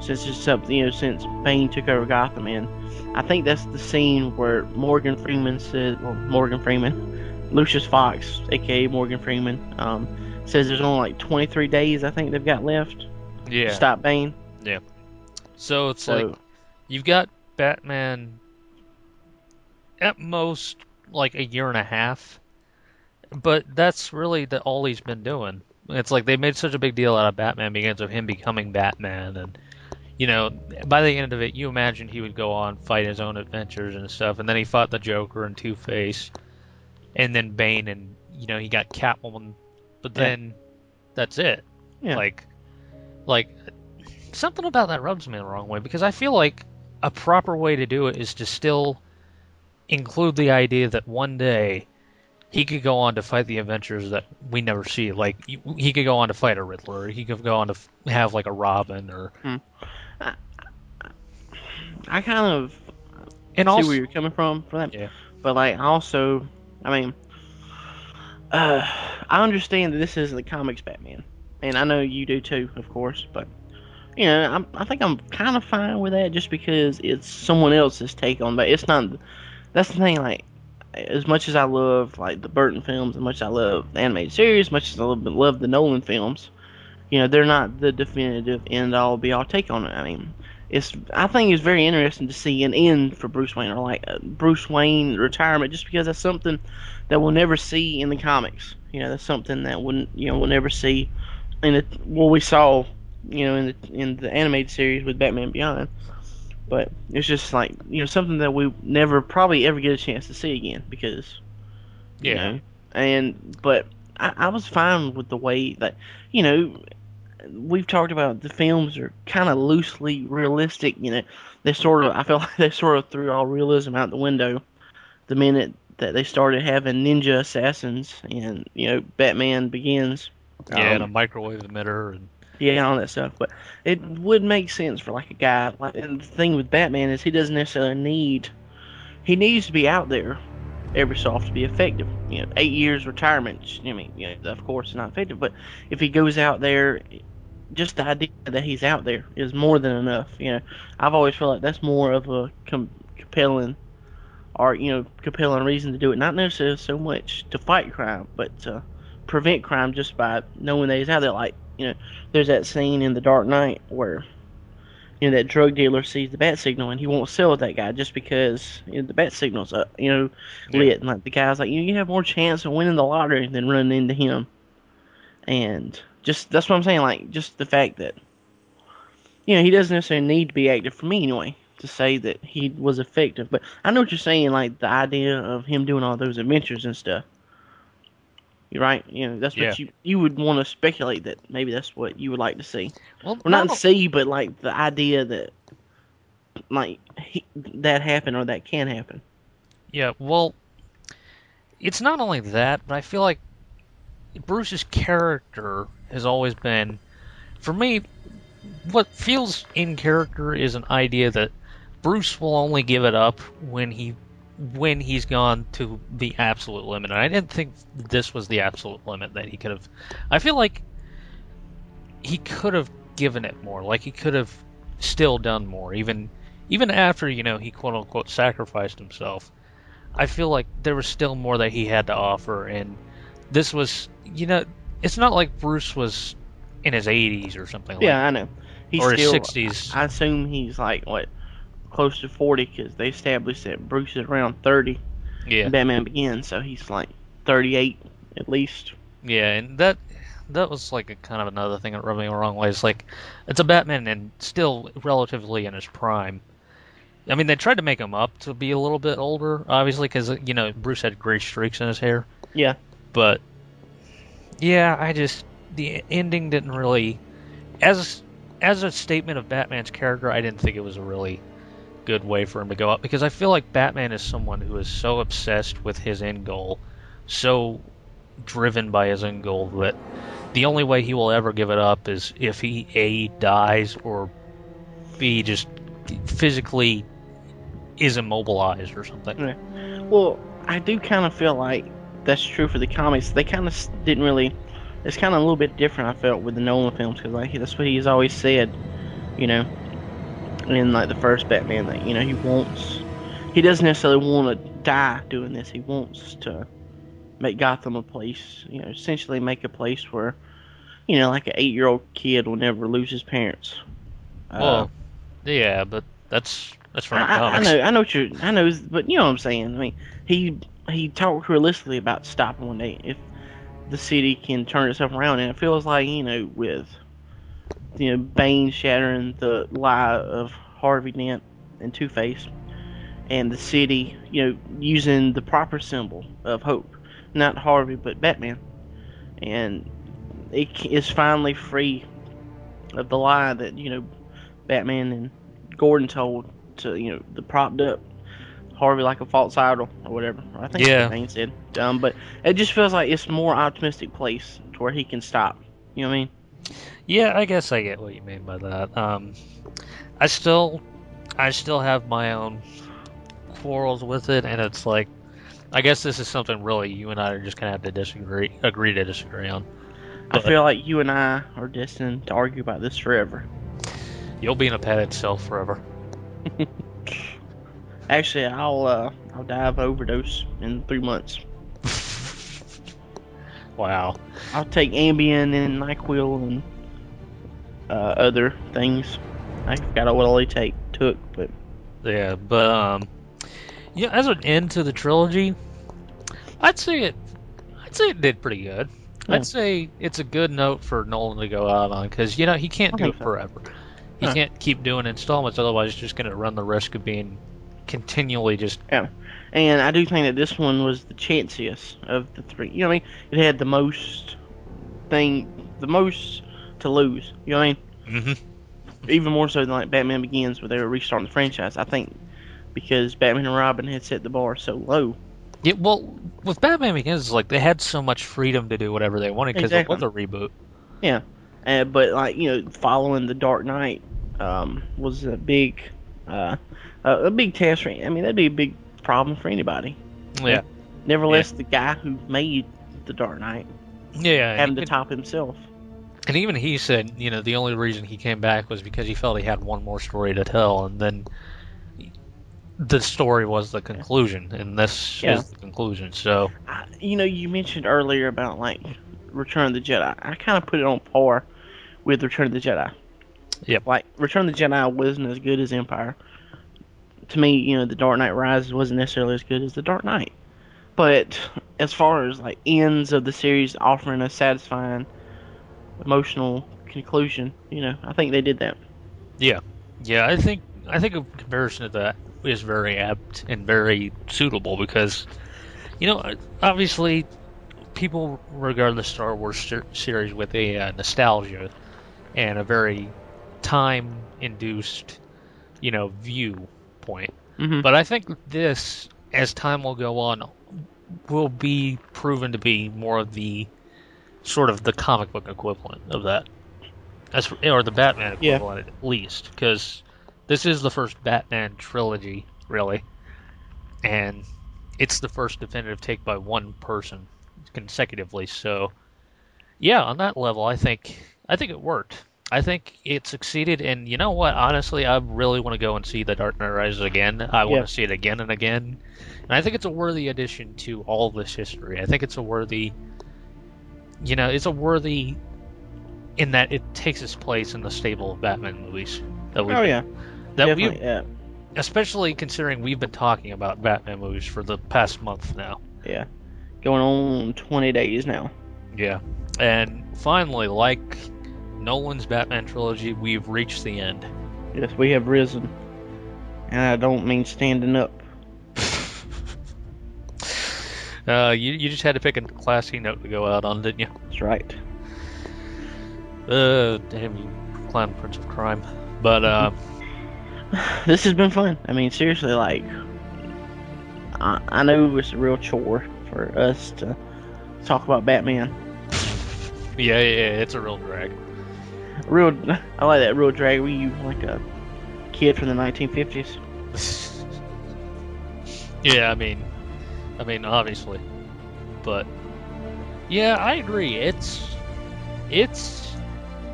since it's something you know since Bane took over Gotham, and I think that's the scene where Morgan Freeman says, well, Morgan Freeman, Lucius Fox, aka Morgan Freeman, um, says there's only like 23 days I think they've got left Yeah. to stop Bane. Yeah. So it's So- like you've got Batman at most like a year and a half, but that's really the, all he's been doing. It's like they made such a big deal out of Batman Begins of him becoming Batman, and you know, by the end of it, you imagine he would go on fight his own adventures and stuff, and then he fought the Joker and Two Face, and then Bane, and you know he got Catwoman, but Yeah. then that's it. Yeah. Like, like something about that rubs me the wrong way because I feel like a proper way to do it is to still include the idea that one day he could go on to fight the adventures that we never see. Like he- could go on to fight a Riddler. He could go on to have like a Robin or hmm. I kind of and see also where you're coming from for that. Yeah. But like also, I mean, uh, I understand that this is the comics Batman, and I know you do too, of course. But you know, I'm, I think I'm kind of fine with that just because it's someone else's take on. But it's not. That's the thing. Like, as much as I love like the Burton films, as much as I love the animated series, as much as I love, love the Nolan films, you know, they're not the definitive end all be all take on it. I mean, it's I think it's very interesting to see an end for Bruce Wayne or like uh, Bruce Wayne retirement, just because that's something that we'll never see in the comics. You know, that's something that wouldn't you know we'll never see in the what we saw, you know, in the in the animated series with Batman Beyond. But it's just like you know something that we never probably ever get a chance to see again because you Yeah. know and but I, I was fine with the way that you know we've talked about the films are kind of loosely realistic you know they sort of I feel like they sort of threw all realism out the window the minute that they started having ninja assassins and you know Batman Begins Yeah, and a Um, microwave emitter and yeah, all that stuff. But it would make sense for like a guy. Like, and the thing with Batman is he doesn't necessarily need. He needs to be out there every so often to be effective. You know, eight years retirement. I mean, you know, of course, not effective. But if he goes out there, just the idea that he's out there is more than enough. You know, I've always felt like that's more of a com- compelling, or you know, compelling reason to do it. Not necessarily so much to fight crime, but to prevent crime just by knowing that he's out there. Like, you know, there's that scene in The Dark Knight where, you know, that drug dealer sees the bat signal and he won't sell that guy just because you know, the bat signal's up, you know, lit. And like the guy's like, you know, you have more chance of winning the lottery than running into him. And just that's what I'm saying. Like, just the fact that, you know, he doesn't necessarily need to be active for me anyway to say that he was effective. But I know what you're saying. Like the idea of him doing all those adventures and stuff. You're right. You know, that's what Yeah. you you would want to speculate that maybe that's what you would like to see. well, Well, not not- see, but like the idea that like he, that happen or that can happen. Yeah, well, it's not only that, but I feel like Bruce's character has always been, for me, what feels in character is an idea that Bruce will only give it up when he when he's gone to the absolute limit. And I didn't think this was the absolute limit that he could have. I feel like he could have given it more. Like he could have still done more, even even after you know he quote unquote sacrificed himself. I feel like there was still more that he had to offer, and this was, you know, it's not like Bruce was in his 80s or something. Like that. Yeah, like, I know. He's or his still, 60s. I assume he's like what close to forty because they established that Bruce is around thirty. Yeah. when Batman Begins, so he's like thirty-eight at least. Yeah, and that that was like a kind of another thing that rubbed me the wrong way. It's like it's a Batman and still relatively in his prime. I mean, they tried to make him up to be a little bit older, obviously, because you know Bruce had gray streaks in his hair. Yeah. But yeah, I just the ending didn't really, as as a statement of Batman's character, I didn't think it was a really good way for him to go up because I feel like Batman is someone who is so obsessed with his end goal, so driven by his end goal that the only way he will ever give it up is if he a dies or b just physically is immobilized or something. Well, I do kind of feel like that's true for the comics. They kind of didn't really. It's kind of a little bit different. I felt with the Nolan films because like that's what he's always said, you know, in like the first Batman that you know he wants. He doesn't necessarily want to die doing this. He wants to make Gotham a place, you know, essentially make a place where, you know, like an eight-year-old kid will never lose his parents. Uh, Well, yeah, but that's that's from the I, I know, I know what you're, I know, but you know what I'm saying. I mean, he he talked realistically about stopping one day if the city can turn itself around, and it feels like you know with you know Bane shattering the lie of Harvey Dent and Two Face, and the city you know using the proper symbol of hope, not Harvey but Batman, and it is finally free of the lie that you know Batman and Gordon told to you know the propped up Harvey like a false idol or whatever. I think Yeah. that's what Bane said. Um, but it just feels like it's more optimistic place to where he can stop. You know what I mean? Yeah, I guess I get what you mean by that. Um, I still, I still have my own quarrels with it, and it's like, I guess this is something really you and I are just gonna have to disagree, agree to disagree on. I feel like you and I are destined to argue about this forever. you'll be in a padded cell forever. Actually, I'll uh, I'll die of overdose in three months. Wow. I'll take Ambien and Nyquil and uh, other things. I forgot what all they take took, but Yeah, but um, yeah, as an end to the trilogy, I'd say it. I'd say it did pretty good. Yeah. I'd say it's a good note for Nolan to go out on because you know he can't do it so. forever. He No. can't keep doing installments, otherwise, he's just going to run the risk of being continually just yeah. And I do think that this one was the chanciest of the three. You know what I mean? It had the most thing, the most to lose. You know what I mean? Mhm. Even more so than like Batman Begins, where they were restarting the franchise. I think because Batman and Robin had set the bar so low. Yeah, well, with Batman Begins, like they had so much freedom to do whatever they wanted because Exactly. it was a reboot. Yeah, uh, but like you know, following the Dark Knight um, was a big, uh, a a big test for. I mean, that'd be a big problem for anybody. Yeah, Nevertheless, the guy who made the Dark Knight yeah. having to top himself. And even he said, you know, the only reason he came back was because he felt he had one more story to tell, and then the story was the conclusion, and this Yeah. is the conclusion. So, I, you know, you mentioned earlier about like Return of the Jedi. I kind of put it on par with Return of the Jedi. Yep. Like Return of the Jedi wasn't as good as Empire. To me, you know, The Dark Knight Rises wasn't necessarily as good as The Dark Knight. But as far as like ends of the series offering a satisfying emotional conclusion, you know, I think they did that. yeah, yeah, I think I think a comparison to that is very apt and very suitable because, you know, obviously, people regard the Star Wars ser- series with a uh, nostalgia and a very time-induced, you know, viewpoint. Mhm. But I think this, as time will go on, will be proven to be more of the sort of the comic book equivalent of that, as or the Batman Yeah. equivalent at least, because this is the first Batman trilogy, really, and it's the first definitive take by one person consecutively. So, yeah, on that level, I think I think it worked. I think it succeeded, and you know what? Honestly, I really want to go and see The Dark Knight Rises again. I want Yeah. to see it again and again, and I think it's a worthy addition to all this history. I think it's a worthy, you know, it's a worthy in that it takes its place in the stable of Batman movies that we Oh yeah, that we Yeah, especially considering we've been talking about Batman movies for the past month now. yeah. Going on 20 days now. Yeah. And finally, like Nolan's Batman trilogy, we've reached the end. Yes, we have risen. And I don't mean standing up. Uh, you, you just had to pick a classy note to go out on, didn't you? That's right. Uh, damn you, clown prince of crime. But, uh, This has been fun. I mean, seriously, like, I, I know it's a real chore for us to talk about Batman. yeah, yeah, yeah, it's a real drag. Real, I like that real drag. You like a kid from the 1950s. yeah, I mean, I mean, obviously, but yeah, I agree. It's it's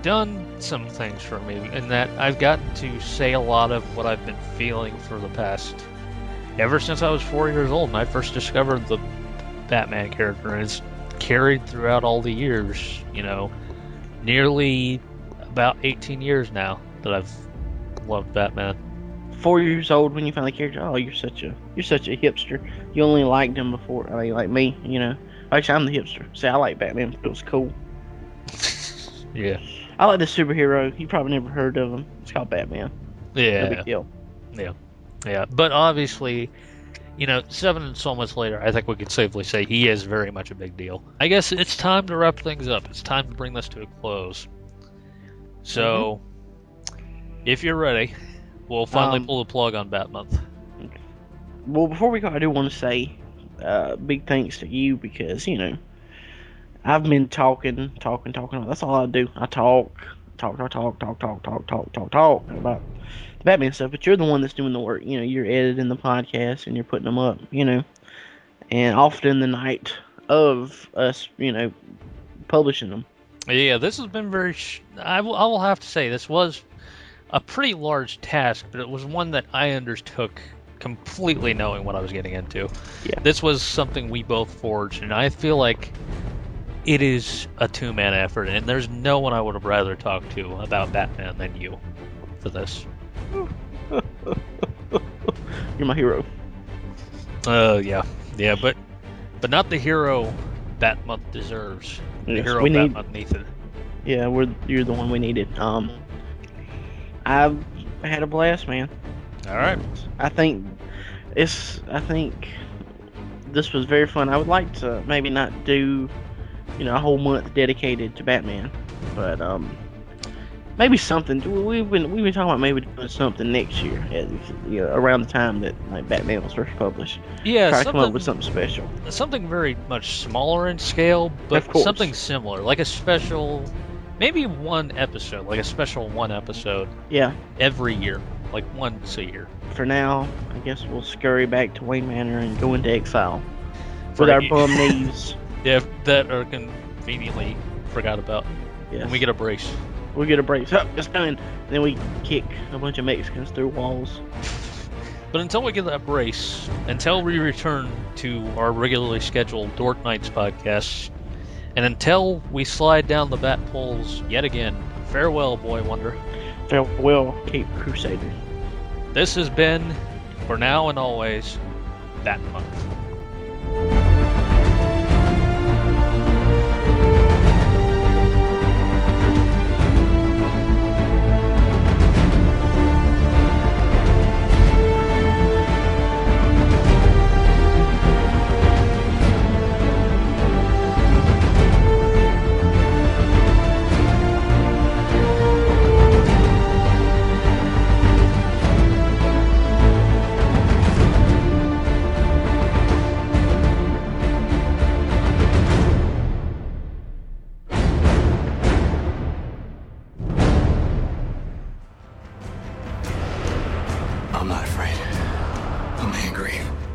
done some things for me in that I've gotten to say a lot of what I've been feeling for the past ever since I was four years old and I first discovered the Batman character, and it's carried throughout all the years. You know, nearly about 18 years now that I've loved Batman. Four years old when you find the character. Oh, you're such a you're such a hipster. You only liked him before. I mean, like me, you know. Actually, I'm the hipster. See, I like Batman. It was cool. Yeah, I like the superhero. You probably never heard of him. It's called Batman. No yeah. big deal. Yeah, yeah, but obviously, you know, seven installments later, I think we could safely say he is very much a big deal. I guess it's time to wrap things up. It's time to bring this to a close. So, if you're ready, we'll finally Um, pull the plug on Bat Month. Well, before we go, I do want to say uh, big thanks to you because you know I've been talking, talking, talking. That's all I do. I talk, talk, talk, talk, talk, talk, talk, talk, talk, talk about the Batman stuff. But you're the one that's doing the work. You know, you're editing the podcast and you're putting them up. You know, and often the night of us, you know, publishing them. Yeah, this has been very. Sh- I will. I will have to say this was a pretty large task, but it was one that I undertook completely knowing what I was getting into. Yeah. This was something we both forged, and I feel like it is a two man effort, and there's no one I would have rather talked to about Batman than you for this. You're my hero. Uh, yeah, yeah, but but not the hero that month deserves. Yes, hero we need- Nathan. Yeah, we're you're the one we needed. Um, I've had a blast, man. All right. I think it's. I think this was very fun. I would like to maybe not do, you know, a whole month dedicated to Batman, but um, maybe something. We've been we've been talking about maybe doing something next year, at, you know, around the time that like Batman was first published. Yeah, try to come up with something special. Something very much smaller in scale, but something similar, like a special, maybe one episode, like a special one episode Yeah. every year, like once a year. For now, I guess we'll scurry back to Wayne Manor and go into exile For with our bum knees. Yeah, that are conveniently forgot about. Yes. And we get a brace. We get a brace. Up, it's coming. Then we kick a bunch of Mexicans through walls. But until we get that brace, until we return to our regularly scheduled Dork Nights podcast, and until we slide down the bat poles yet again, farewell, Boy Wonder. Farewell, Cape Crusader. This has been, for now and always, Bat Month. afraid. I'm angry.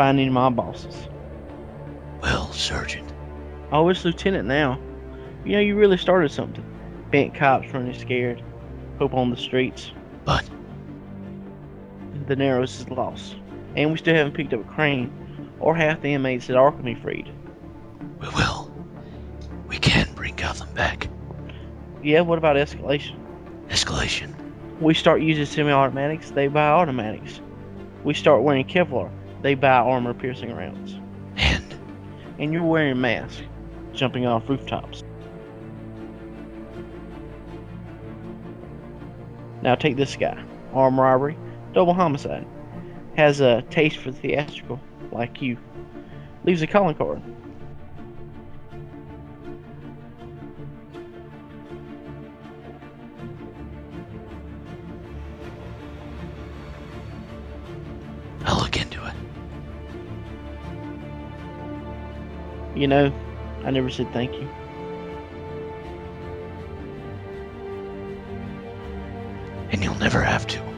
Find any of my bosses. Well, Sergeant. Oh, it's Lieutenant now. You know, you really started something. Bent cops running scared. Hope on the streets. But the Narrows is lost. And we still haven't picked up a Crane or half the inmates that Arkham freed. We will. We can bring Gotham back. Yeah, what about escalation? Escalation. We start using semi-automatics, they buy automatics. We start wearing Kevlar, they buy armor-piercing rounds. And? And you're wearing masks, jumping off rooftops. Now take this guy. Armed robbery, double homicide. Has a taste for theatrical, like you. Leaves a calling card. I'll You know, I never said thank you. And you'll never have to.